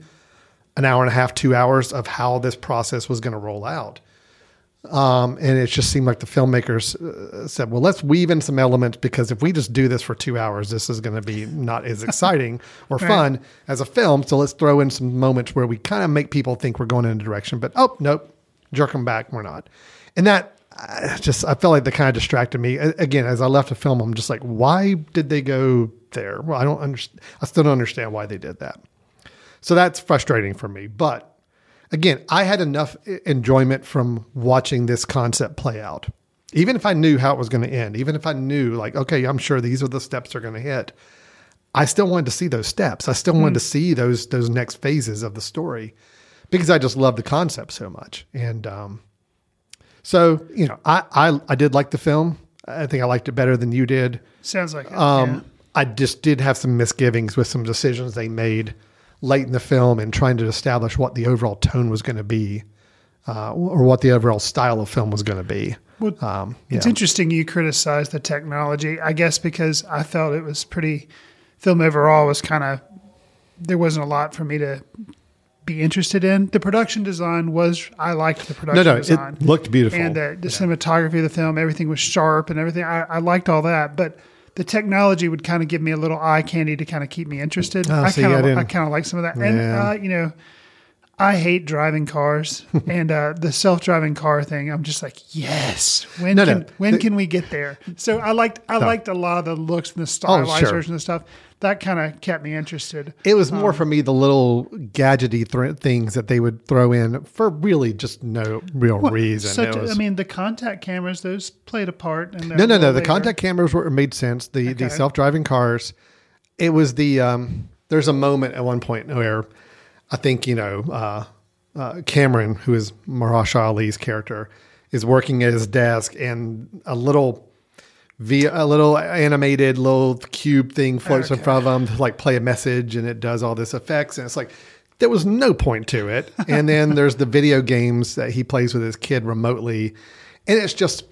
B: an hour and a half, two hours of how this process was going to roll out. Um, and it just seemed like the filmmakers uh, said, well, let's weave in some elements because if we just do this for two hours, this is going to be not as exciting or fun as a film. So let's throw in some moments where we kind of make people think we're going in a direction, but oh, nope, jerk them back. We're not. And that I just, I felt like that kind of distracted me. Again, as I left the film, I'm just like, why did they go there? Well, I don't understand. I still don't understand why they did that. So that's frustrating for me. But again, I had enough enjoyment from watching this concept play out. Even if I knew how it was going to end, even if I knew, like, okay, I'm sure these are the steps they're going to hit, I still wanted to see those steps. I still wanted to see those those next phases of the story because I just love the concept so much. And um, so, you know, I, I I did like the film. I think I liked it better than you did.
C: Sounds like it.
B: Um,
C: yeah.
B: I just did have some misgivings with some decisions they made late in the film and trying to establish what the overall tone was going to be, uh, or what the overall style of film was going to be.
C: Well,
B: Um,
C: It's interesting you criticize the technology, I guess, because I felt it was pretty, film overall was kind of, there wasn't a lot for me to be interested in. The production design was, I liked the
B: No,
C: production
B: no,
C: design.
B: it looked beautiful.
C: And uh, the cinematography of the film, everything was sharp and everything. I, I liked all that. But the technology would kind of give me a little eye candy to kind of keep me interested.
B: Oh,
C: I
B: see,
C: kind
B: I
C: of, I
B: didn't-
C: kind of like some of that. And, uh, you know, I hate driving cars and uh, the self-driving car thing. I'm just like, yes. When
B: No, no,
C: can when
B: the-
C: can we get there? So I liked I liked a lot of the looks and the stylized
B: Oh, sure.
C: version of stuff. That kind of kept me interested.
B: It was
C: Um,
B: more for me the little gadgety th- things that they would throw in for really just no real reason.
C: Such,
B: was-
C: I mean, the contact cameras those played a part. And
B: no, no, no. The contact cameras were made sense. The the self driving cars. It was the um, there's a moment at one point where I think you know uh, uh, Cameron, who is Mahershala Ali's character, is working at his desk, and a little via a little animated little cube thing floats in front of them to like play a message, and it does all this effects, and it's like. There was no point to it. And then there's the video games that he plays with his kid remotely. And it's just,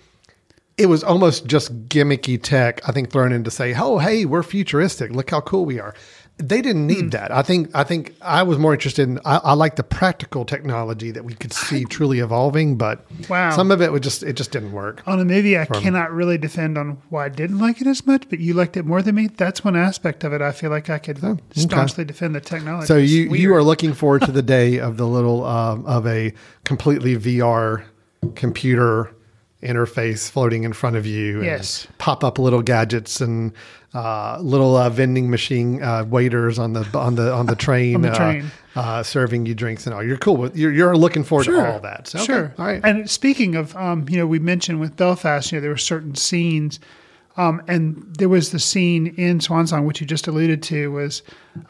B: it was almost just gimmicky tech, I think, thrown in to say, "Oh, hey, we're futuristic. Look how cool we are." They didn't need
C: Hmm.
B: that. I think. I think I was more interested in. I, I like the practical technology that we could see truly evolving, but
C: Wow.
B: some of it would just it just didn't work.
C: on a movie I cannot really defend on why I didn't like it as much, but you liked it more than me. That's one aspect of it I feel like I could staunchly defend the technology.
B: So
C: It's
B: you
C: weird.
B: you are looking forward to the day of the little um, of a completely VR computer interface floating in front of you. and
C: Yes.
B: Pop up little gadgets and uh, little uh, vending machine uh, waiters on the on the on the train,
C: On the
B: uh,
C: train.
B: Uh, serving you drinks and all. You're cool with you're, you're looking forward to all that. So, okay.
C: Sure.
B: All right.
C: And speaking of, um, you know, we mentioned with Belfast, you know, there were certain scenes, um, and there was the scene in Swan Song, which you just alluded to, was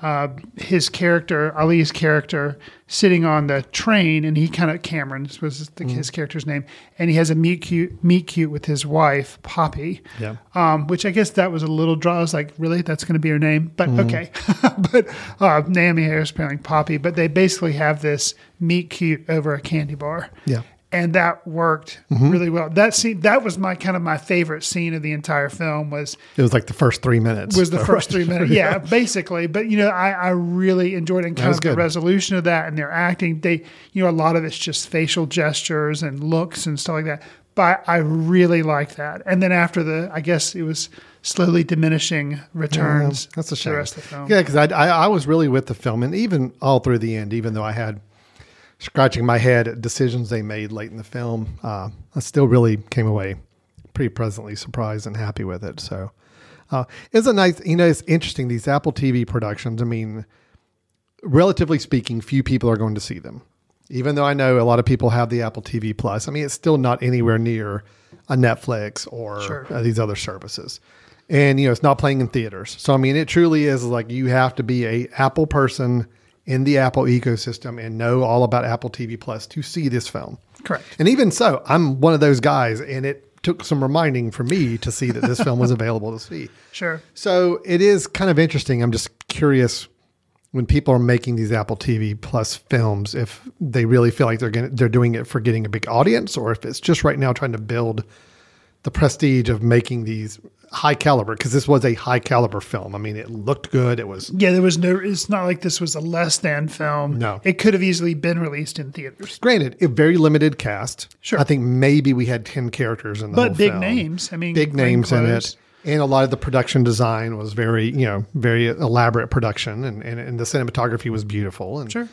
C: uh, his character, Ali's character, sitting on the train, and he kind of Cameron was the,
B: Mm-hmm.
C: his character's name, and he has a meet cute meet cute with his wife Poppy.
B: Yeah.
C: Um, which I guess that was a little draw. I was like, really, that's going to be her name, but
B: Mm-hmm.
C: okay. but uh, Naomie Harris playing Poppy, but they basically have this meet cute over a candy bar.
B: Yeah.
C: And that worked mm-hmm. really well. That scene, that was my kind of my favorite scene of the entire film was
B: it was like the first three minutes.
C: was the first three minutes. Yeah, basically. But you know, I, I really enjoyed and kind of the resolution of that and their acting. They, you know, a lot of it's just facial gestures and looks and stuff like that. But I really liked that. And then after the, I guess it was slowly diminishing returns.
B: Yeah, that's a shame.
C: The rest of the film.
B: Yeah, because I, I I was really with the film, and even all through the end, even though I had scratching my head at decisions they made late in the film, uh, I still really came away pretty pleasantly surprised and happy with it. So uh, it's a nice, you know, it's interesting these Apple TV productions. I mean, relatively speaking, few people are going to see them. Even though I know a lot of people have the Apple TV Plus, I mean, it's still not anywhere near a Netflix or
C: Sure.
B: uh, these other services. And you know, it's not playing in theaters. So I mean, it truly is like you have to be a Apple person in the Apple ecosystem and know all about Apple TV Plus to see this film.
C: Correct.
B: And even so, I'm one of those guys, and it took some reminding for me to see that this film was available to see.
C: Sure.
B: So it is kind of interesting. I'm just curious when people are making these Apple TV Plus films, if they really feel like they're getting, they're doing it for getting a big audience, or if it's just right now trying to build the prestige of making these high caliber. Because this was a high caliber film. I mean, it looked good. It was
C: Yeah, there was no. It's not like this was a less than film.
B: No.
C: it could have easily been released in theaters.
B: granted a very limited cast.
C: Sure.
B: I think maybe we had ten characters in the
C: But big
B: film.
C: names. I mean,
B: big names in it. And a lot of the production design was very, you know, very elaborate production, and, and, and the cinematography was beautiful. And
C: Sure.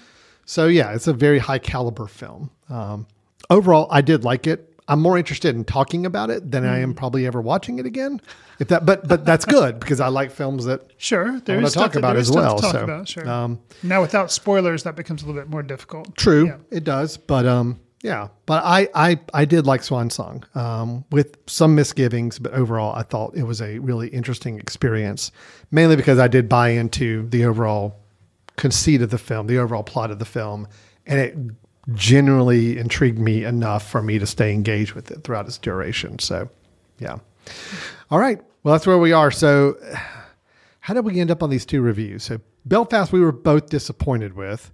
B: So yeah, it's a very high caliber film. Um, overall, I did like it. I'm more interested in talking about it than I
C: Mm.
B: am probably ever watching it again. If that, but but that's good because I like films that
C: Sure,
B: I
C: there is
B: talk about as well. So
C: about, sure.
B: um,
C: now, without spoilers, that becomes a little bit more difficult.
B: True,
C: Yeah.
B: it does, but um, yeah, but I I I did like Swan Song, um, with some misgivings, but overall, I thought it was a really interesting experience, mainly because I did buy into the overall conceit of the film, the overall plot of the film, and it genuinely intrigued me enough for me to stay engaged with it throughout its duration. So, yeah. All right, well, that's where we are. So, how did we end up on these two reviews? So, Belfast, we were both disappointed with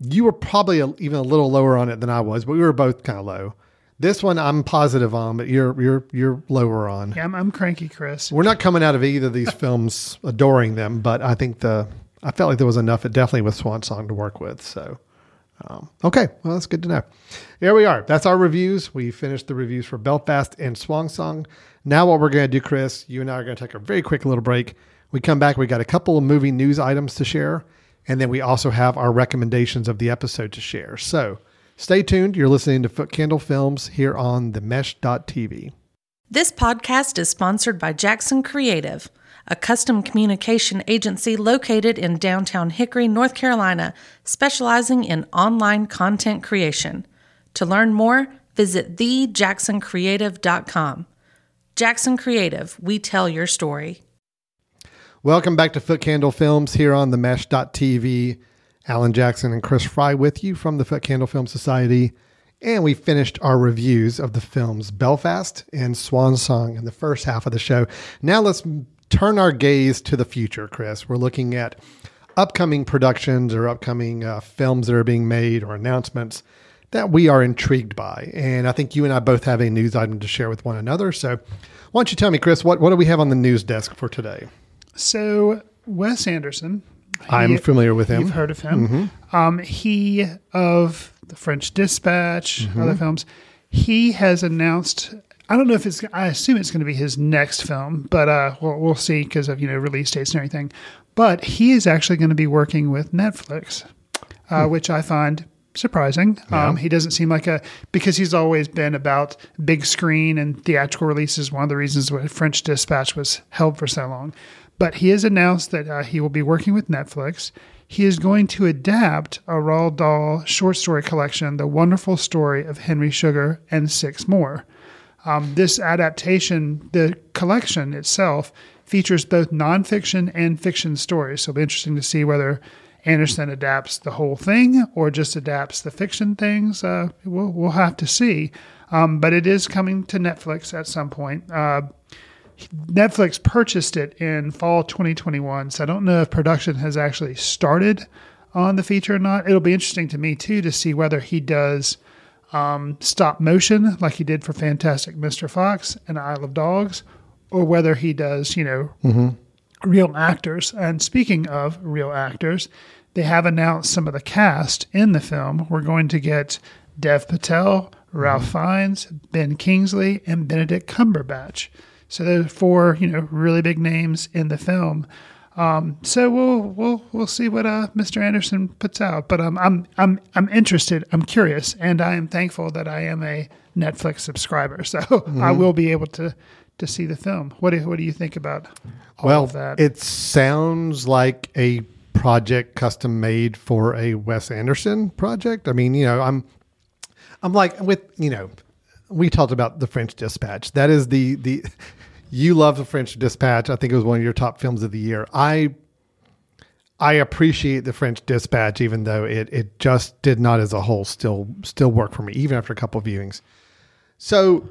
B: you were probably a, even a little lower on it than I was, but we were both kind of low. This one I'm positive on, but you're you're you're lower on.
C: Yeah, I'm, I'm cranky, Chris.
B: We're not coming out of either of these films adoring them, but I think the I felt like there was enough, definitely with Swan Song to work with. So, um, okay, well that's good to know. Here we are. That's our reviews. We finished the reviews for Belfast and Swan Song. Now what we're going to do, Chris, you and I are going to take a very quick little break. We come back. We got a couple of movie news items to share, and then we also have our recommendations of the episode to share. So. Stay tuned. You're listening to Footcandle Films here on the Mesh.tv.
H: This podcast is sponsored by Jackson Creative, a custom communication agency located in downtown Hickory, North Carolina, specializing in online content creation. To learn more, visit thejacksoncreative.com. Jackson Creative, we tell your story.
B: Welcome back to Footcandle Films here on the Mesh.tv. Alan Jackson and Chris Fry with you from the Footcandle Film Society. And we finished our reviews of the films Belfast and Swan Song in the first half of the show. Now let's turn our gaze to the future, Chris. We're looking at upcoming productions or upcoming uh, films that are being made or announcements that we are intrigued by. And I think you and I both have a news item to share with one another. So why don't you tell me, Chris, what, what do we have on the news desk for today?
C: So Wes Anderson.
B: I'm
C: he-
B: familiar with him.
C: You've heard of him. Um, he of the French Dispatch, other films. He has announced. I don't know if it's. I assume it's going to be his next film, but uh, we'll, we'll see because of you know release dates and everything. But he is actually going to be working with Netflix, uh, which I find surprising. Um, he doesn't seem like a because he's always been about big screen and theatrical releases. One of the reasons why French Dispatch was held for so long. But he has announced that uh, he will be working with Netflix. He is going to adapt a Roald Dahl short story collection, The Wonderful Story of Henry Sugar and Six More. Um, this adaptation, the collection itself, features both nonfiction and fiction stories. So it'll be interesting to see whether Anderson adapts the whole thing or just adapts the fiction things. Uh, we'll, we'll have to see. Um, but it is coming to Netflix at some point. Uh, Netflix purchased it in fall 2021, so I don't know if production has actually started on the feature or not. It'll be interesting to me too to see whether he does um, stop motion like he did for Fantastic Mr. Fox and Isle of Dogs, or whether he does, you know, real actors. And speaking of real actors, they have announced some of the cast in the film. We're going to get Dev Patel, Ralph Fiennes, Ben Kingsley, and Benedict Cumberbatch. So those are four, you know, really big names in the film. Um, so we'll we'll we'll see what uh, Mr. Anderson puts out. But um, I'm I'm I'm interested. I'm curious, and I am thankful that I am a Netflix subscriber. So I will be able to to see the film. What do what do you think about all
B: well,
C: of that?
B: it sounds like a project custom made for a Wes Anderson project. I mean, you know, I'm, I'm like with you know, we talked about the French Dispatch. That is the the you love the French Dispatch. I think it was one of your top films of the year. I I appreciate the French Dispatch, even though it it just did not as a whole still still work for me, even after a couple of viewings. So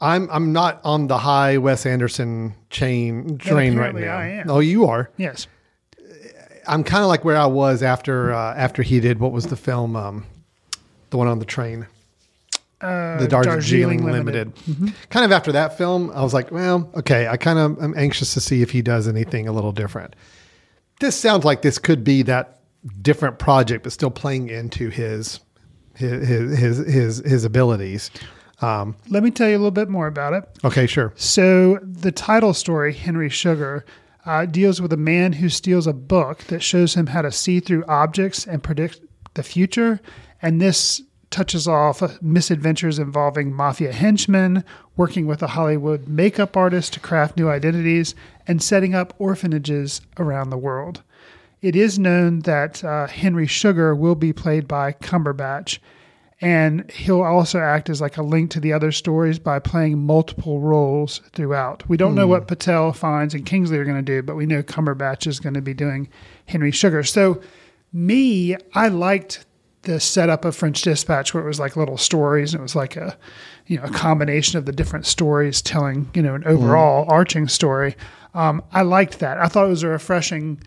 B: I'm I'm not on the high Wes Anderson chain train right now.
C: I am.
B: Oh, you are.
C: Yes.
B: I'm kind of like where I was after uh, after he did what was the film, um, the one on the train,
C: Uh,
B: the Darjeeling, Limited.
C: Mm-hmm.
B: Kind of after that film, I was like, well, okay, I kind of am anxious to see if he does anything a little different. This sounds like this could be that different project, but still playing into his his his his his, his abilities. Um,
C: Let me tell you a little bit more about it.
B: okay, sure.
C: So the title story, Henry Sugar, uh, deals with a man who steals a book that shows him how to see through objects and predict the future. And this touches off misadventures involving mafia henchmen, working with a Hollywood makeup artist to craft new identities, and setting up orphanages around the world. It is known that uh, Henry Sugar will be played by Cumberbatch, and he'll also act as like a link to the other stories by playing multiple roles throughout. We don't know what Patel, Fiennes, and Kingsley are going to do, but we know Cumberbatch is going to be doing Henry Sugar. So, me, I liked the setup of French Dispatch, where it was like little stories, and it was like a, you know, a combination of the different stories telling, you know, an overall arching story. Um, I liked that. I thought it was a refreshing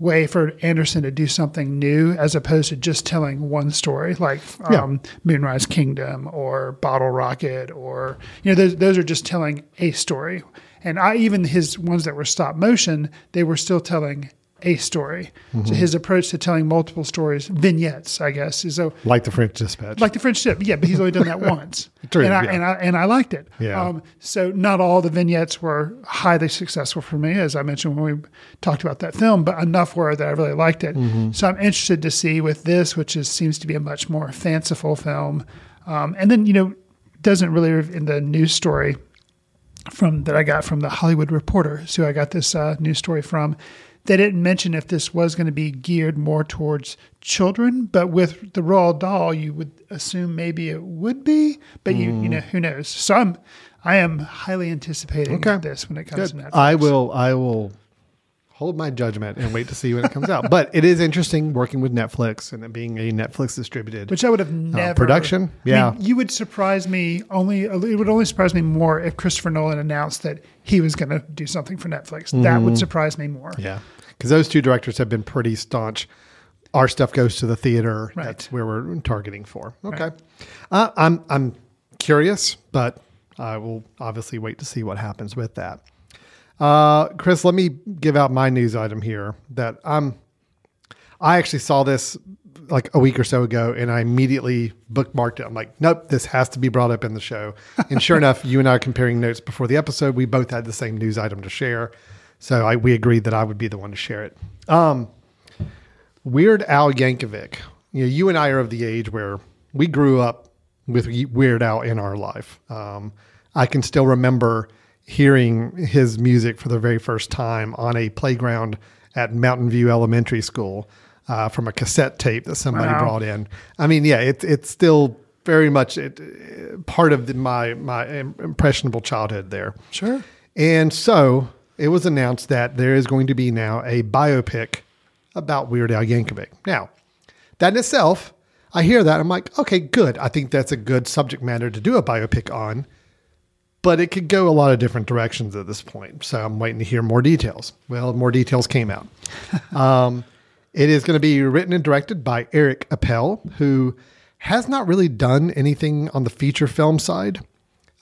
C: way for Anderson to do something new as opposed to just telling one story like um, Moonrise Kingdom or Bottle Rocket or you know those those are just telling a story. And I even his ones that were stop motion, they were still telling a story. So his approach to telling multiple stories, vignettes, I guess, is so
B: Like the French Dispatch.
C: like the French tip, yeah, but he's only done that once,
B: True,
C: and I
B: yeah.
C: and I and I liked it.
B: Yeah.
C: Um, so not all the vignettes were highly successful for me, as I mentioned when we talked about that film, but enough were that I really liked it.
B: Mm-hmm.
C: So I'm interested to see with this, which is seems to be a much more fanciful film, um, and then you know doesn't really in the news story from that I got from the Hollywood Reporter, so I got this uh, news story from. They didn't mention if this was going to be geared more towards children, but with the Roald Dahl, you would assume maybe it would be, but you you mm. know who knows. So I'm I am highly anticipating
B: Okay.
C: this when it comes
B: Good.
C: to Netflix.
B: I will. I will hold my judgment and wait to see when it comes out. But it is interesting working with Netflix and it being a Netflix distributed.
C: which I would have never
B: Uh, production?
C: I mean,
B: Yeah.
C: you would surprise me only. It would only surprise me more if Christopher Nolan announced that he was going to do something for Netflix. That would surprise me more.
B: Mm-hmm. yeah, because those two directors have been pretty staunch. Our stuff goes to the theater.
C: Right.
B: That's where we're targeting for. Okay, uh, I'm I'm curious, but I will obviously wait to see what happens with that. Uh, Chris, let me give out my news item here. That I'm. I actually saw this like a week or so ago, and I immediately bookmarked it. I'm like, nope, this has to be brought up in the show. And sure enough, you and I are comparing notes before the episode. We both had the same news item to share, so I, we agreed that I would be the one to share it. Um, Weird Al Yankovic. You know, you and I are of the age where we grew up with Weird Al in our life. Um, I can still remember hearing his music for the very first time on a playground at Mountain View Elementary School uh, from a cassette tape that somebody
C: Wow.
B: brought in. I mean, yeah, it's it's still very much it, part of the, my my impressionable childhood there.
C: Sure.
B: And so it was announced that there is going to be now a biopic about Weird Al Yankovic. Now, that in itself, I hear that I'm like, okay, good. I think that's a good subject matter to do a biopic on. But it could go a lot of different directions at this point. So I'm waiting to hear more details. Well, more details came out. um, it is going to be written and directed by Eric Appel, who has not really done anything on the feature film side.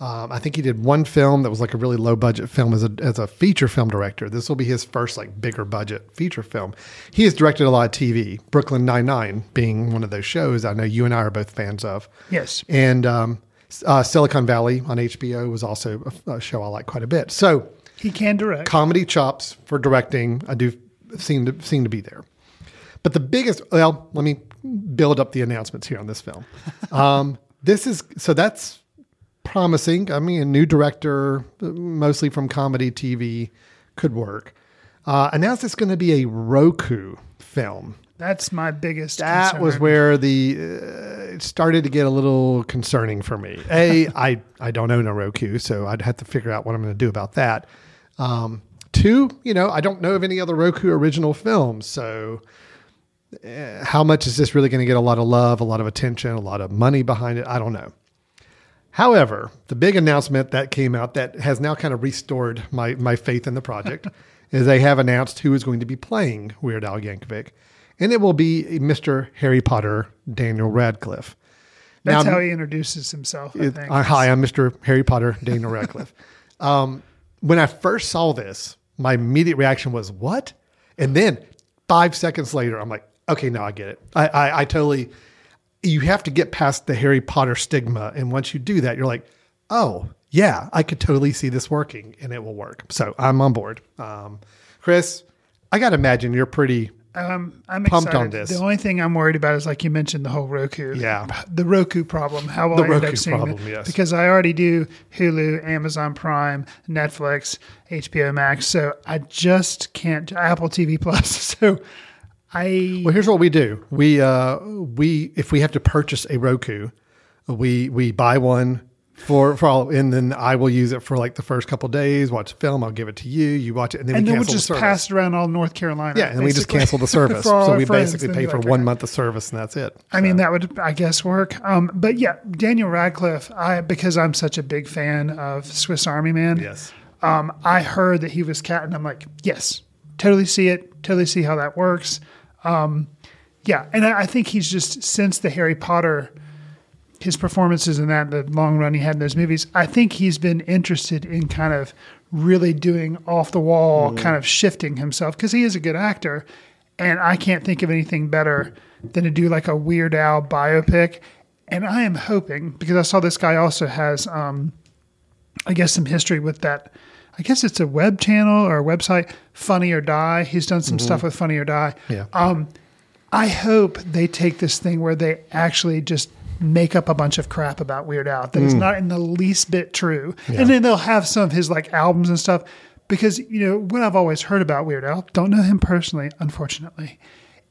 B: Um, I think he did one film that was like a really low budget film as a as a feature film director. This will be his first like bigger budget feature film. He has directed a lot of TV. Brooklyn Nine Nine being one of those shows I know you and I are both fans of.
C: Yes.
B: And um, uh, Silicon Valley on HBO was also a, a show I like quite a bit. So
C: He can direct.
B: comedy chops for directing. I do seem to seem to be there. But the biggest, well, let me build up the announcements here on this film. Um, this is so that's promising. I mean, a new director, mostly from comedy TV, could work. Uh, announced it's going to be a Roku film.
C: That's my biggest.
B: That
C: concern.
B: was where the uh, it started to get a little concerning for me. A, I I don't own a Roku, so I'd have to figure out what I'm going to do about that. Um, two, you know, I don't know of any other Roku original films, so uh, how much is this really going to get a lot of love, a lot of attention, a lot of money behind it? I don't know. However, the big announcement that came out that has now kind of restored my my faith in the project is they have announced who is going to be playing Weird Al Yankovic, and it will be Mr. Harry Potter Daniel Radcliffe.
C: That's
B: Now-
C: how he introduces himself. I
B: it-
C: think.
B: uh, hi, I'm Mr. Harry Potter, Daniel Radcliffe. um, when I first saw this, my immediate reaction was, "What?" And then five seconds later, I'm like, "Okay, now I get it. I, I, I totally." You have to get past the Harry Potter stigma, and once you do that, you're like, "Oh, yeah, I could totally see this working, and it will work." So I'm on board. Um, Chris, I got to imagine you're pretty.
C: Um, I'm
B: pumped
C: excited.
B: on this.
C: The only thing I'm worried about is, like you mentioned, the whole Roku.
B: Yeah.
C: The Roku problem. How will
B: The
C: I end
B: Roku
C: up seeing
B: problem,
C: it?
B: yes.
C: Because I already do Hulu, Amazon Prime, Netflix, HBO Max. So I just can't. Apple TV Plus. So I.
B: Well, here's what we do. We uh we if we have to purchase a Roku, we we buy one for for all, and then I will use it for like the first couple days. Watch the film. I'll give it to you. You watch it, and then
C: and
B: we
C: then we'll just pass it around all North Carolina.
B: yeah, and we just cancel the service. so we
C: friends.
B: basically pay for
C: like,
B: one month of service, and that's it.
C: I mean, that would, I guess, work. Um, but yeah, Daniel Radcliffe, I because I'm such a big fan of Swiss Army Man.
B: Yes.
C: Um, I heard that he was cat, and I'm like, yes, totally see it, totally see how that works. Um, yeah, and I, I think he's just since the Harry Potter, his performances in that, the long run he had in those movies, I think he's been interested in kind of really doing off the wall, kind of shifting himself because he is a good actor, and I can't think of anything better than to do like a Weird Al biopic. And I am hoping because I saw this guy also has, um, I guess, some history with that. I guess it's a web channel or a website, Funny or Die. He's done some stuff with Funny or Die.
B: Yeah.
C: Um, I hope they take this thing where they actually just make up a bunch of crap about Weird Al that is mm. not in the least bit true. And then they'll have some of his like albums and stuff. Because, you know, what I've always heard about Weird Al, don't know him personally, unfortunately,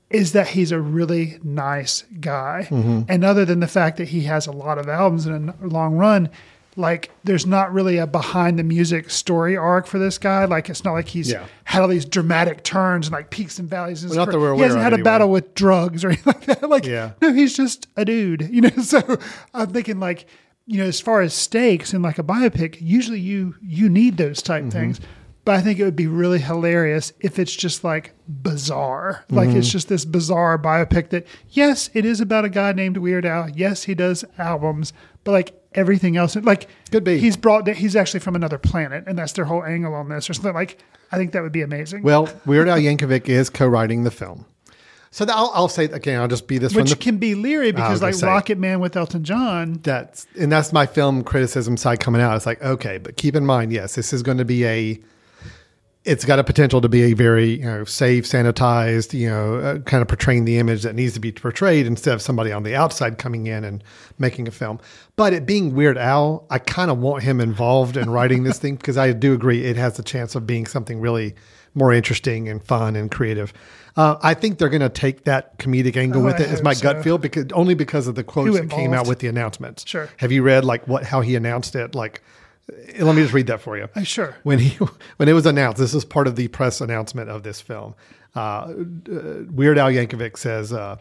C: is that he's a really nice guy. Mm-hmm. And other than the fact that he has a lot of albums in a long run, like there's not really a behind the music story arc for this guy. Like it's not like he's
B: Yeah.
C: had all these dramatic turns and like peaks and valleys.
B: Well, not that we're
C: he hasn't had
B: of
C: a battle with drugs or anything like that. Like
B: Yeah.
C: no, he's just a dude, you know. So I'm thinking like, you know, as far as stakes in like a biopic, usually you you need those type
B: Mm-hmm.
C: things. But I think it would be really hilarious if it's just like bizarre. Like
B: Mm-hmm.
C: it's just this bizarre biopic that yes, it is about a guy named Weird Al. Yes, he does albums, but like everything else, like
B: Could be.
C: he's brought he's actually from another planet, and that's their whole angle on this or something. Like I think that would be amazing.
B: Well, Weird Al Yankovic is co-writing the film. So that I'll, I'll say again. I'll just be this
C: which
B: the
C: can be leery because like
B: say.
C: Rocket Man with Elton John,
B: that's and that's my film criticism side coming out. It's like okay, but keep in mind, yes, this is going to be a. It's got a potential to be a very you know safe, sanitized, you know, uh, kind of portraying the image that needs to be portrayed instead of somebody on the outside coming in and making a film. But it being Weird Al, I kind of want him involved in writing this thing because I do agree it has the chance of being something really more interesting and fun and creative. Uh, I think they're going to take that comedic angle
C: Oh,
B: with it. Is my
C: so.
B: gut feel because only because of the quotes that came out with the announcement.
C: Sure.
B: Have you read like what how he announced it? Like, let me just read that for you.
C: Uh, sure.
B: When he when it was announced, this is part of the press announcement of this film. Uh, uh, Weird Al Yankovic says, uh,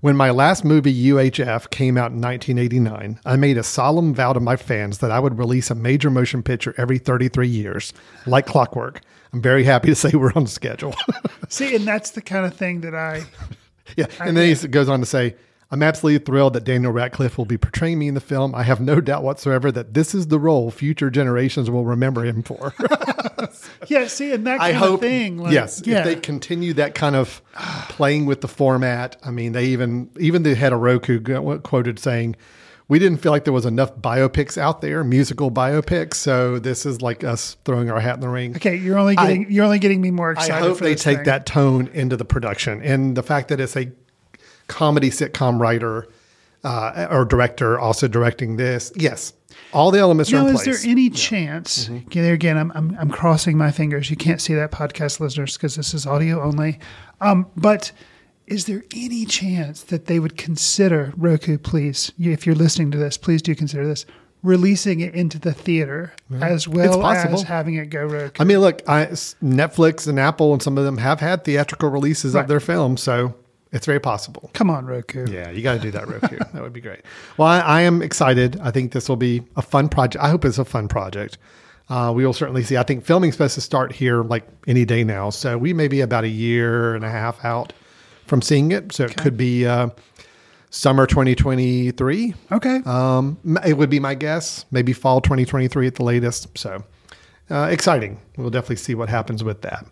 B: "When my last movie UHF came out in 1989, I made a solemn vow to my fans that I would release a major motion picture every 33 years, like clockwork. I'm very happy to say we're on schedule."
C: See, and that's the kind of thing that I
B: Yeah, and then he goes on to say, "I'm absolutely thrilled that Daniel Radcliffe will be portraying me in the film. I have no doubt whatsoever that this is the role future generations will remember him for."
C: yeah. See, and that
B: I hope,
C: of thing. Like,
B: yes,
C: yeah.
B: if they continue that kind of playing with the format. I mean, they even even the head of Roku quoted saying. We didn't feel like there was enough biopics out there, musical biopics. So this is like us throwing our hat in the ring.
C: okay, you're only
B: I-
C: getting you're only getting me more excited.
B: I
C: hope
B: they take
C: thing.
B: that tone into the production and the fact that it's a comedy sitcom writer uh, or director also directing this. Yes, all the elements are
C: Now,
B: in
C: is there any chance?
B: Mm-hmm.
C: There again, I'm, I'm I'm crossing my fingers. You can't see that, podcast listeners, because this is audio only. Um, but Is there any chance that they would consider Roku? Please, if you're listening to this, please do consider this releasing it into the theater as well
B: possible.
C: as having it go Roku.
B: I mean, look, I, Netflix and Apple and some of them have had theatrical releases
C: Right.
B: of their films, so it's very possible.
C: Come on, Roku.
B: Yeah, you got to do that, Roku. that would be great. Well, I, I am excited. I think this will be a fun project. I hope it's a fun project. Uh, we will certainly see. I think filming's supposed to start here like any day now, so we may be about a year and a half out from seeing it. So it could be uh, summer 2023.
C: Okay.
B: Um, it would be my guess, maybe fall 2023 at the latest. So uh, exciting. We'll definitely see what happens with that.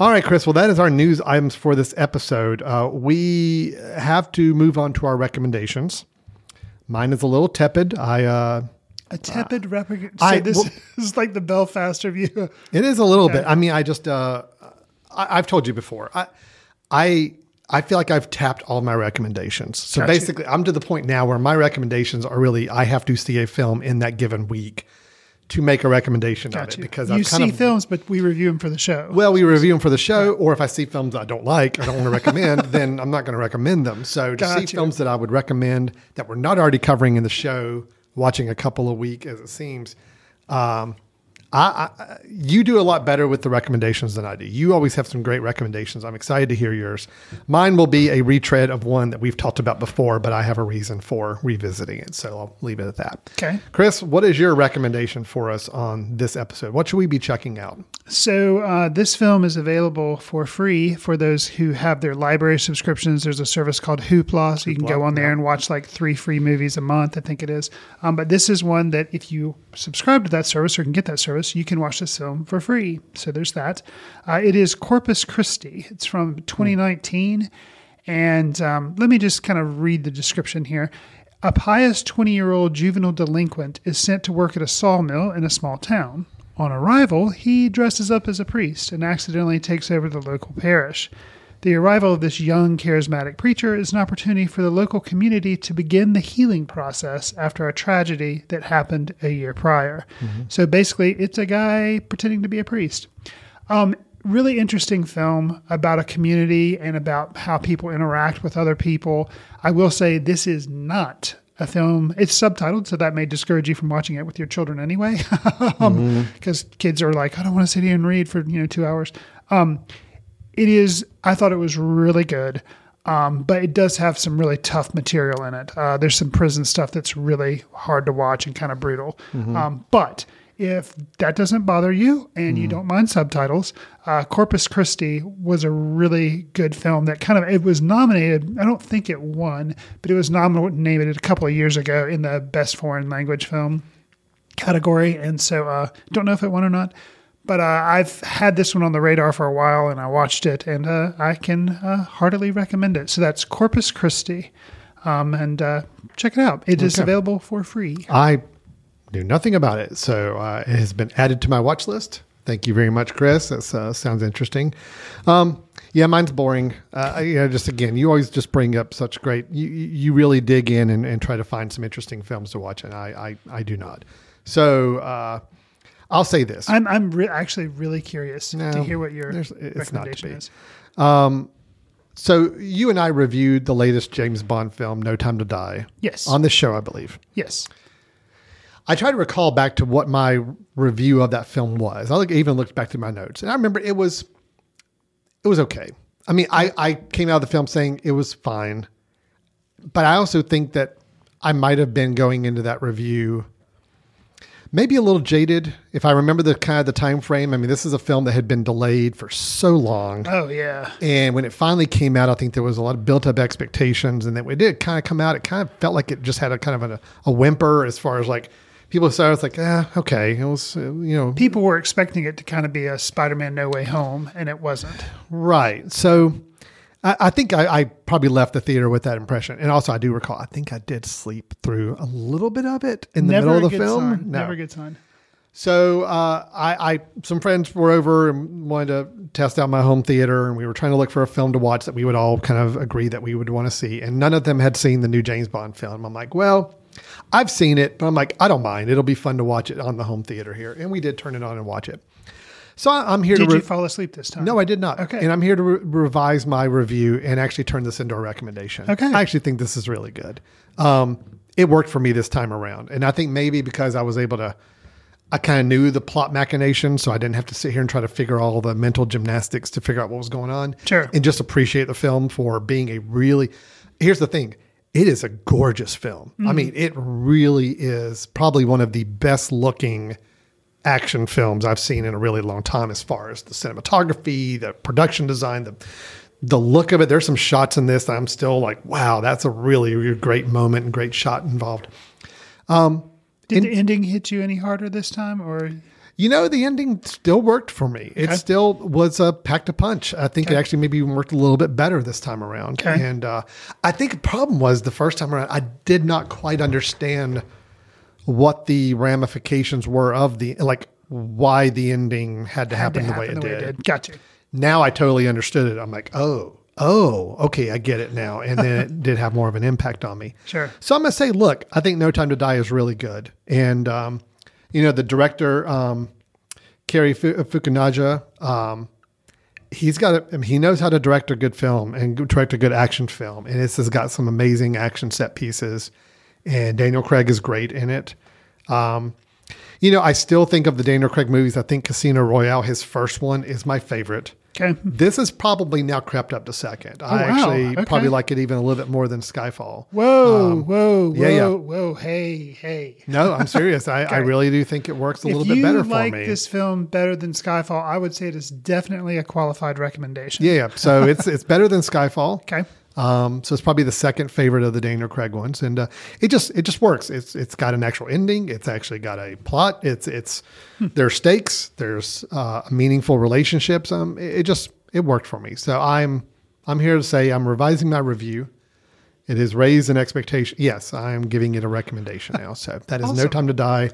B: All right, Chris. Well, that is our news items for this episode. Uh, we have to move on to our recommendations. Mine is a little tepid. I uh,
C: a tepid. So
B: I-
C: this
B: well-
C: is like the Belfast review.
B: It is a little bit. I mean, I just uh, I, I've told you before. I I I feel like I've tapped all my recommendations. So
C: Gotcha.
B: basically, I'm to the point now where my recommendations are really I have to see a film in that given week to make a recommendation of it because
C: you
B: I've kind
C: see
B: of
C: films, but we review them for the show.
B: well, we review them for the show, or if I see films I don't like, I don't want to recommend, then I'm not going to recommend them. So to see films that I would recommend that we're not already covering in the show, watching a couple a week as it seems, um, I, I, you do a lot better with the recommendations than I do. You always have some great recommendations. I'm excited to hear yours. Mine will be a retread of one that we've talked about before, but I have a reason for revisiting it. So I'll leave it at that.
C: Okay.
B: Chris, what is your recommendation for us on this episode? What should we be checking out?
C: So uh, this film is available for free for those who have their library subscriptions. There's a service called Hoopla, so you can go on there and watch like three free movies a month. I think it is. Um, but this is one that if you subscribe to that service or can get that service, you can watch this film for free. So there's that. Uh, it is Corpus Christi. It's from 2019, and um, let me just kind of read the description here. A pious 20 year old juvenile delinquent is sent to work at a sawmill in a small town. On arrival, he dresses up as a priest and accidentally takes over the local parish. The arrival of this young, charismatic preacher is an opportunity for the local community to begin the healing process after a tragedy that happened a year prior. So basically, it's a guy pretending to be a priest. Um, really interesting film about a community and about how people interact with other people. I will say this is not a film. It's subtitled, so that may discourage you from watching it with your children anyway, because kids are like, I don't want to sit here and read for you know two hours. Um, it is. I thought it was really good. Um, but it does have some really tough material in it. Uh, there's some prison stuff that's really hard to watch and kind of brutal. Um, but if that doesn't bother you and you don't mind subtitles, uh, Corpus Christi was a really good film that kind of it was nominated. I don't think it won, but it was nominated a couple of years ago in the best foreign language film category, and so uh, don't know if it won or not. But uh, I've had this one on the radar for a while, and I watched it, and uh, I can uh, heartily recommend it. So that's Corpus Christi, um, and uh, check it out. It is
B: Okay.
C: available for free.
B: I knew nothing about it, so uh, it has been added to my watch list. Thank you very much, Chris. That uh, sounds interesting. Um, yeah, mine's boring. Uh, you know, just again, you always just bring up such great. You you really dig in and, and try to find some interesting films to watch, and I I, I do not. So uh, I'll say this:
C: I'm I'm re- actually really curious to hear what your
B: there's- it's not to
C: recommendation is.
B: Um, so you and I reviewed the latest James Bond film, No Time to Die.
C: Yes.
B: on this show, I believe.
C: Yes.
B: I try to recall back to what my review of that film was. I look, even looked back through my notes, and I remember it was it was okay. I mean, I I came out of the film saying it was fine, but I also think that I might have been going into that review maybe a little jaded if I remember the kind of the time frame. I mean, this is a film that had been delayed for so long.
C: Oh yeah.
B: And when it finally came out, I think there was a lot of built up expectations. And then when it did kind of come out, it kind of felt like it just had a kind of a, a whimper as far as like people started it's like, ah, okay. It was, uh, you know,
C: People were expecting it to kind of be a Spider-Man No Way Home, and it wasn't.
B: right. So I, I think I, I probably left the theater with that impression. And also, I do recall, I think I did sleep through a little bit of it in the
C: Never
B: middle of the film.
C: sign. Never a good sign.
B: So uh, I, I some friends were over and wanted to test out my home theater, and we were trying to look for a film to watch that we would all kind of agree that we would want to see. And none of them had seen the new James Bond film. I'm like, well, I've seen it, but I'm like, I don't mind. It'll be fun to watch it on the home theater here. And we did turn it on and watch it. So I'm here
C: Did
B: to.
C: you fall asleep this time?
B: no, I did not.
C: Okay.
B: And I'm here to re- revise my review and actually turn this into a recommendation.
C: Okay.
B: I actually think this is really good. Um, it worked for me this time around, and I think maybe because I was able to. I kind of knew the plot machination. so I didn't have to sit here and try to figure all the mental gymnastics to figure out what was going on.
C: Sure.
B: And just appreciate the film for being a really. Here's the thing it is a gorgeous film. I mean, it really is probably one of the best looking action films I've seen in a really long time as far as the cinematography, the production design, the the look of it. There's some shots in this that I'm still like, wow, that's a really, great moment and great shot involved.
C: Um, Did the ending hit you any harder this time, or
B: You know, the ending still worked for me. It still was a packed a punch. I think it actually maybe even worked a little bit better this time around.
C: Okay.
B: And uh, I think the problem was the first time around, I did not quite understand what the ramifications were of the, like, why the ending had to
C: had to
B: happen the way it
C: happen
B: did.
C: Got you.
B: Now I totally understood it. I'm like, oh, oh, okay, I get it now. And then it did have more of an impact on me.
C: Sure.
B: So I'm gonna say, look, I think No Time to Die is really good, and um, you know the director, um, Cary Fukunaga, um, he's got, a, I mean, he knows how to direct a good film and direct a good action film, and this has got some amazing action set pieces, and Daniel Craig is great in it. Um, you know, I still think of the Daniel Craig movies. I think Casino Royale, his first one, is my favorite.
C: Okay.
B: This is probably now crept up to second. I
C: Oh, wow.
B: actually
C: Okay.
B: probably like it even a little bit more than Skyfall.
C: Whoa, whoa, whoa,
B: Um, yeah, yeah.
C: whoa! Hey, hey!
B: No, I'm serious. I, I really do think it works a
C: if
B: little bit better
C: like
B: for me.
C: this film better than Skyfall, I would say it is definitely a qualified recommendation.
B: yeah, yeah. So it's it's better than Skyfall.
C: Okay.
B: Um, so it's probably the second favorite of the Daniel Craig ones, and uh, it just it just works. It's it's got an actual ending. It's actually got a plot. It's it's
C: Hmm.
B: there's stakes. There's uh, meaningful relationships. Um, it, it just it worked for me. So I'm I'm here to say I'm revising my review. It has raised an expectation. Yes, I am giving it a recommendation now. So that is no time to die.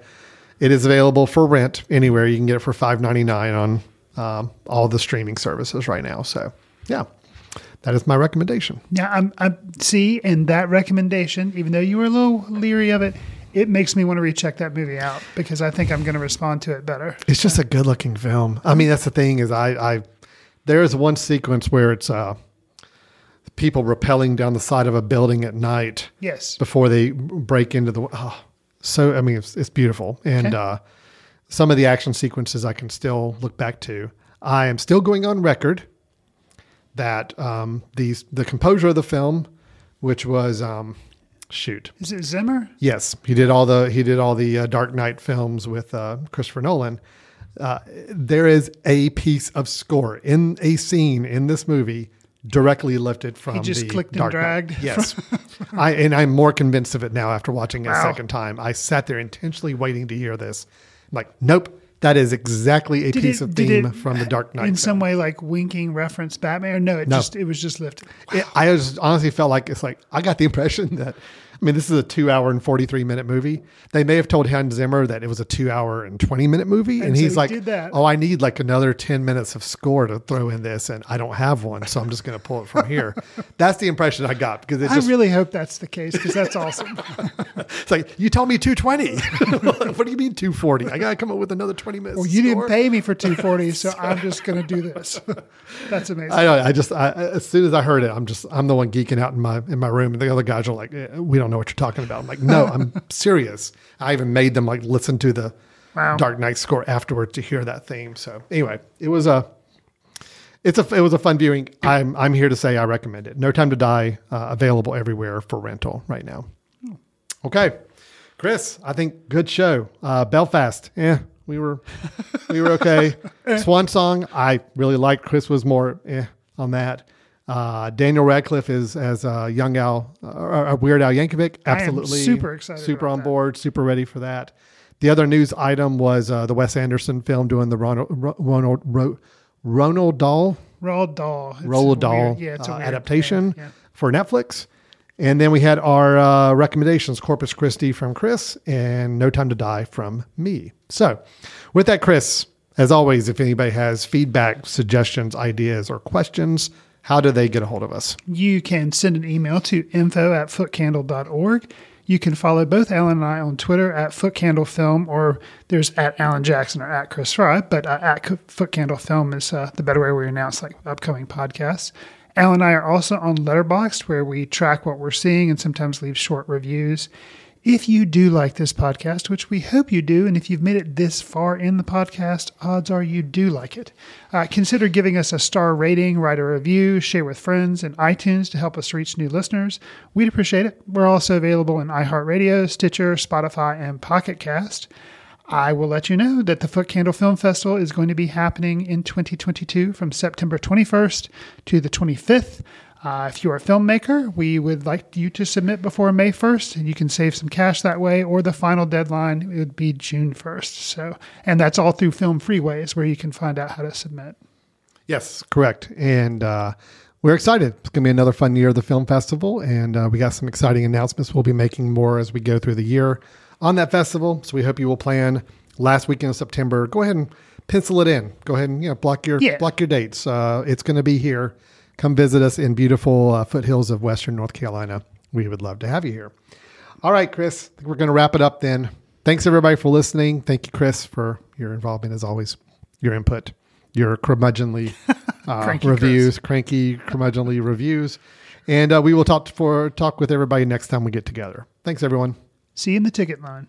B: It is available for rent anywhere. You can get it for five ninety nine on um, all the streaming services right now. So yeah, that is my recommendation.
C: Yeah, I'm, I'm see, and that recommendation, even though you were a little leery of it, it makes me want to recheck that movie out because I think I'm going to respond to it better.
B: It's just a good looking film. I mean, that's the thing is I, I there is one sequence where it's uh people rappelling down the side of a building at night
C: Yes.
B: before they break into the oh, so I mean it's, it's beautiful and
C: Okay.
B: uh some of the action sequences I can still look back to. I am still going on record that um these the composer of the film which was um shoot
C: Is it Zimmer?
B: Yes, he did all the he did all the uh, Dark Knight films with uh, Christopher Nolan. Uh, there is a piece of score in a scene in this movie directly lifted from
C: just
B: the
C: clicked and
B: Dark Knight.
C: dragged
B: Yes, I and I'm more convinced of it now after watching it a second time. I sat there intentionally waiting to hear this. I'm like, nope, that is exactly a
C: Did
B: piece
C: it-
B: of theme from the Dark Knight.
C: in
B: film.
C: some way like winking reference Batman? Or no, it
B: No.
C: just it was just lifted.
B: It, I just honestly felt like it's like I got the impression that I mean this is a two hour and forty three minute movie. They may have told Hans Zimmer that it was a two hour and twenty minute movie, and,
C: And so
B: he's
C: he
B: like. "Oh, I need like another ten minutes of score to throw in this, and I don't have one, so I'm just going to pull it from here." That's the impression I got because
C: I
B: just
C: really hope that's the case because that's awesome.
B: it's like you told me two twenty. what do you mean two forty? I got to come up with another twenty minutes.
C: well, you didn't pay me for 240, so I'm just going to do this. that's amazing.
B: I. I just I, as soon as I heard it, I'm just I'm the one geeking out in my in my room, and the other guys are like, eh, "We don't know what you're talking about." I'm like, "No, I'm serious." I even made them like listen to the
C: Wow.
B: Dark Knight score afterward to hear that theme. So anyway, it was a it's a it was a fun viewing. I'm I'm here to say I recommend it. No Time to Die, uh, available everywhere for rental right now. Okay, Chris, I think good show. Uh, Belfast, yeah, we were we were okay. Swan Song, I really liked. Chris was more eh on that. Uh, Daniel Radcliffe is as uh, young Al, uh, uh, Weird Al Yankovic. Absolutely,
C: super excited
B: super on
C: that.
B: board, super ready for that. The other news item was uh, the Wes Anderson film doing the Ronald Ro- Ronald Ro- Ronald Dahl
C: Roald Dahl.
B: Roald Dahl
C: weird- yeah, it's
B: uh, adaptation
C: yeah, yeah.
B: for Netflix. And then we had our uh, recommendations Corpus Christi from Chris and No Time to Die from me. So, with that, Chris, as always, if anybody has feedback, suggestions, ideas, or questions, how do they get a hold of us?
C: You can send an email to info at footcandle.org. You can follow both Alan and I on Twitter at FootCandleFilm, or there's at Alan Jackson or at Chris Fry, but uh, at FootCandleFilm is uh, the better way we announce like upcoming podcasts. Alan and I are also on Letterboxd, where we track what we're seeing and sometimes leave short reviews. If you do like this podcast, which we hope you do, and if you've made it this far in the podcast, odds are you do like it. Uh, consider giving us a star rating, write a review, share with friends, and iTunes to help us reach new listeners. We'd appreciate it. We're also available in iHeartRadio, Stitcher, Spotify, and Pocket Cast. I will let you know that the Footcandle Film Festival is going to be happening in 2022 from September 21st to the 25th. Uh, if you're a filmmaker, we would like you to submit before May 1st, and you can save some cash that way. Or the final deadline would be June 1st. So, and that's all through Film Freeways, where you can find out how to submit.
B: Yes, correct. And uh, we're excited. It's going to be another fun year of the film festival, and uh, we got some exciting announcements. We'll be making more as we go through the year on that festival. So we hope you will plan last weekend of September. Go ahead and pencil it in. Go ahead and you know block your
C: Yeah.
B: block your dates. Uh, it's going to be here. Come visit us in beautiful uh, foothills of Western North Carolina. We would love to have you here. All right, Chris. I think we're going to wrap it up then. Thanks everybody for listening. Thank you, Chris, for your involvement as always, your input, your curmudgeonly uh,
C: Cranky
B: reviews, cranky curmudgeonly reviews, and uh, we will talk for talk with everybody next time we get together. Thanks, everyone.
C: See you in the ticket line.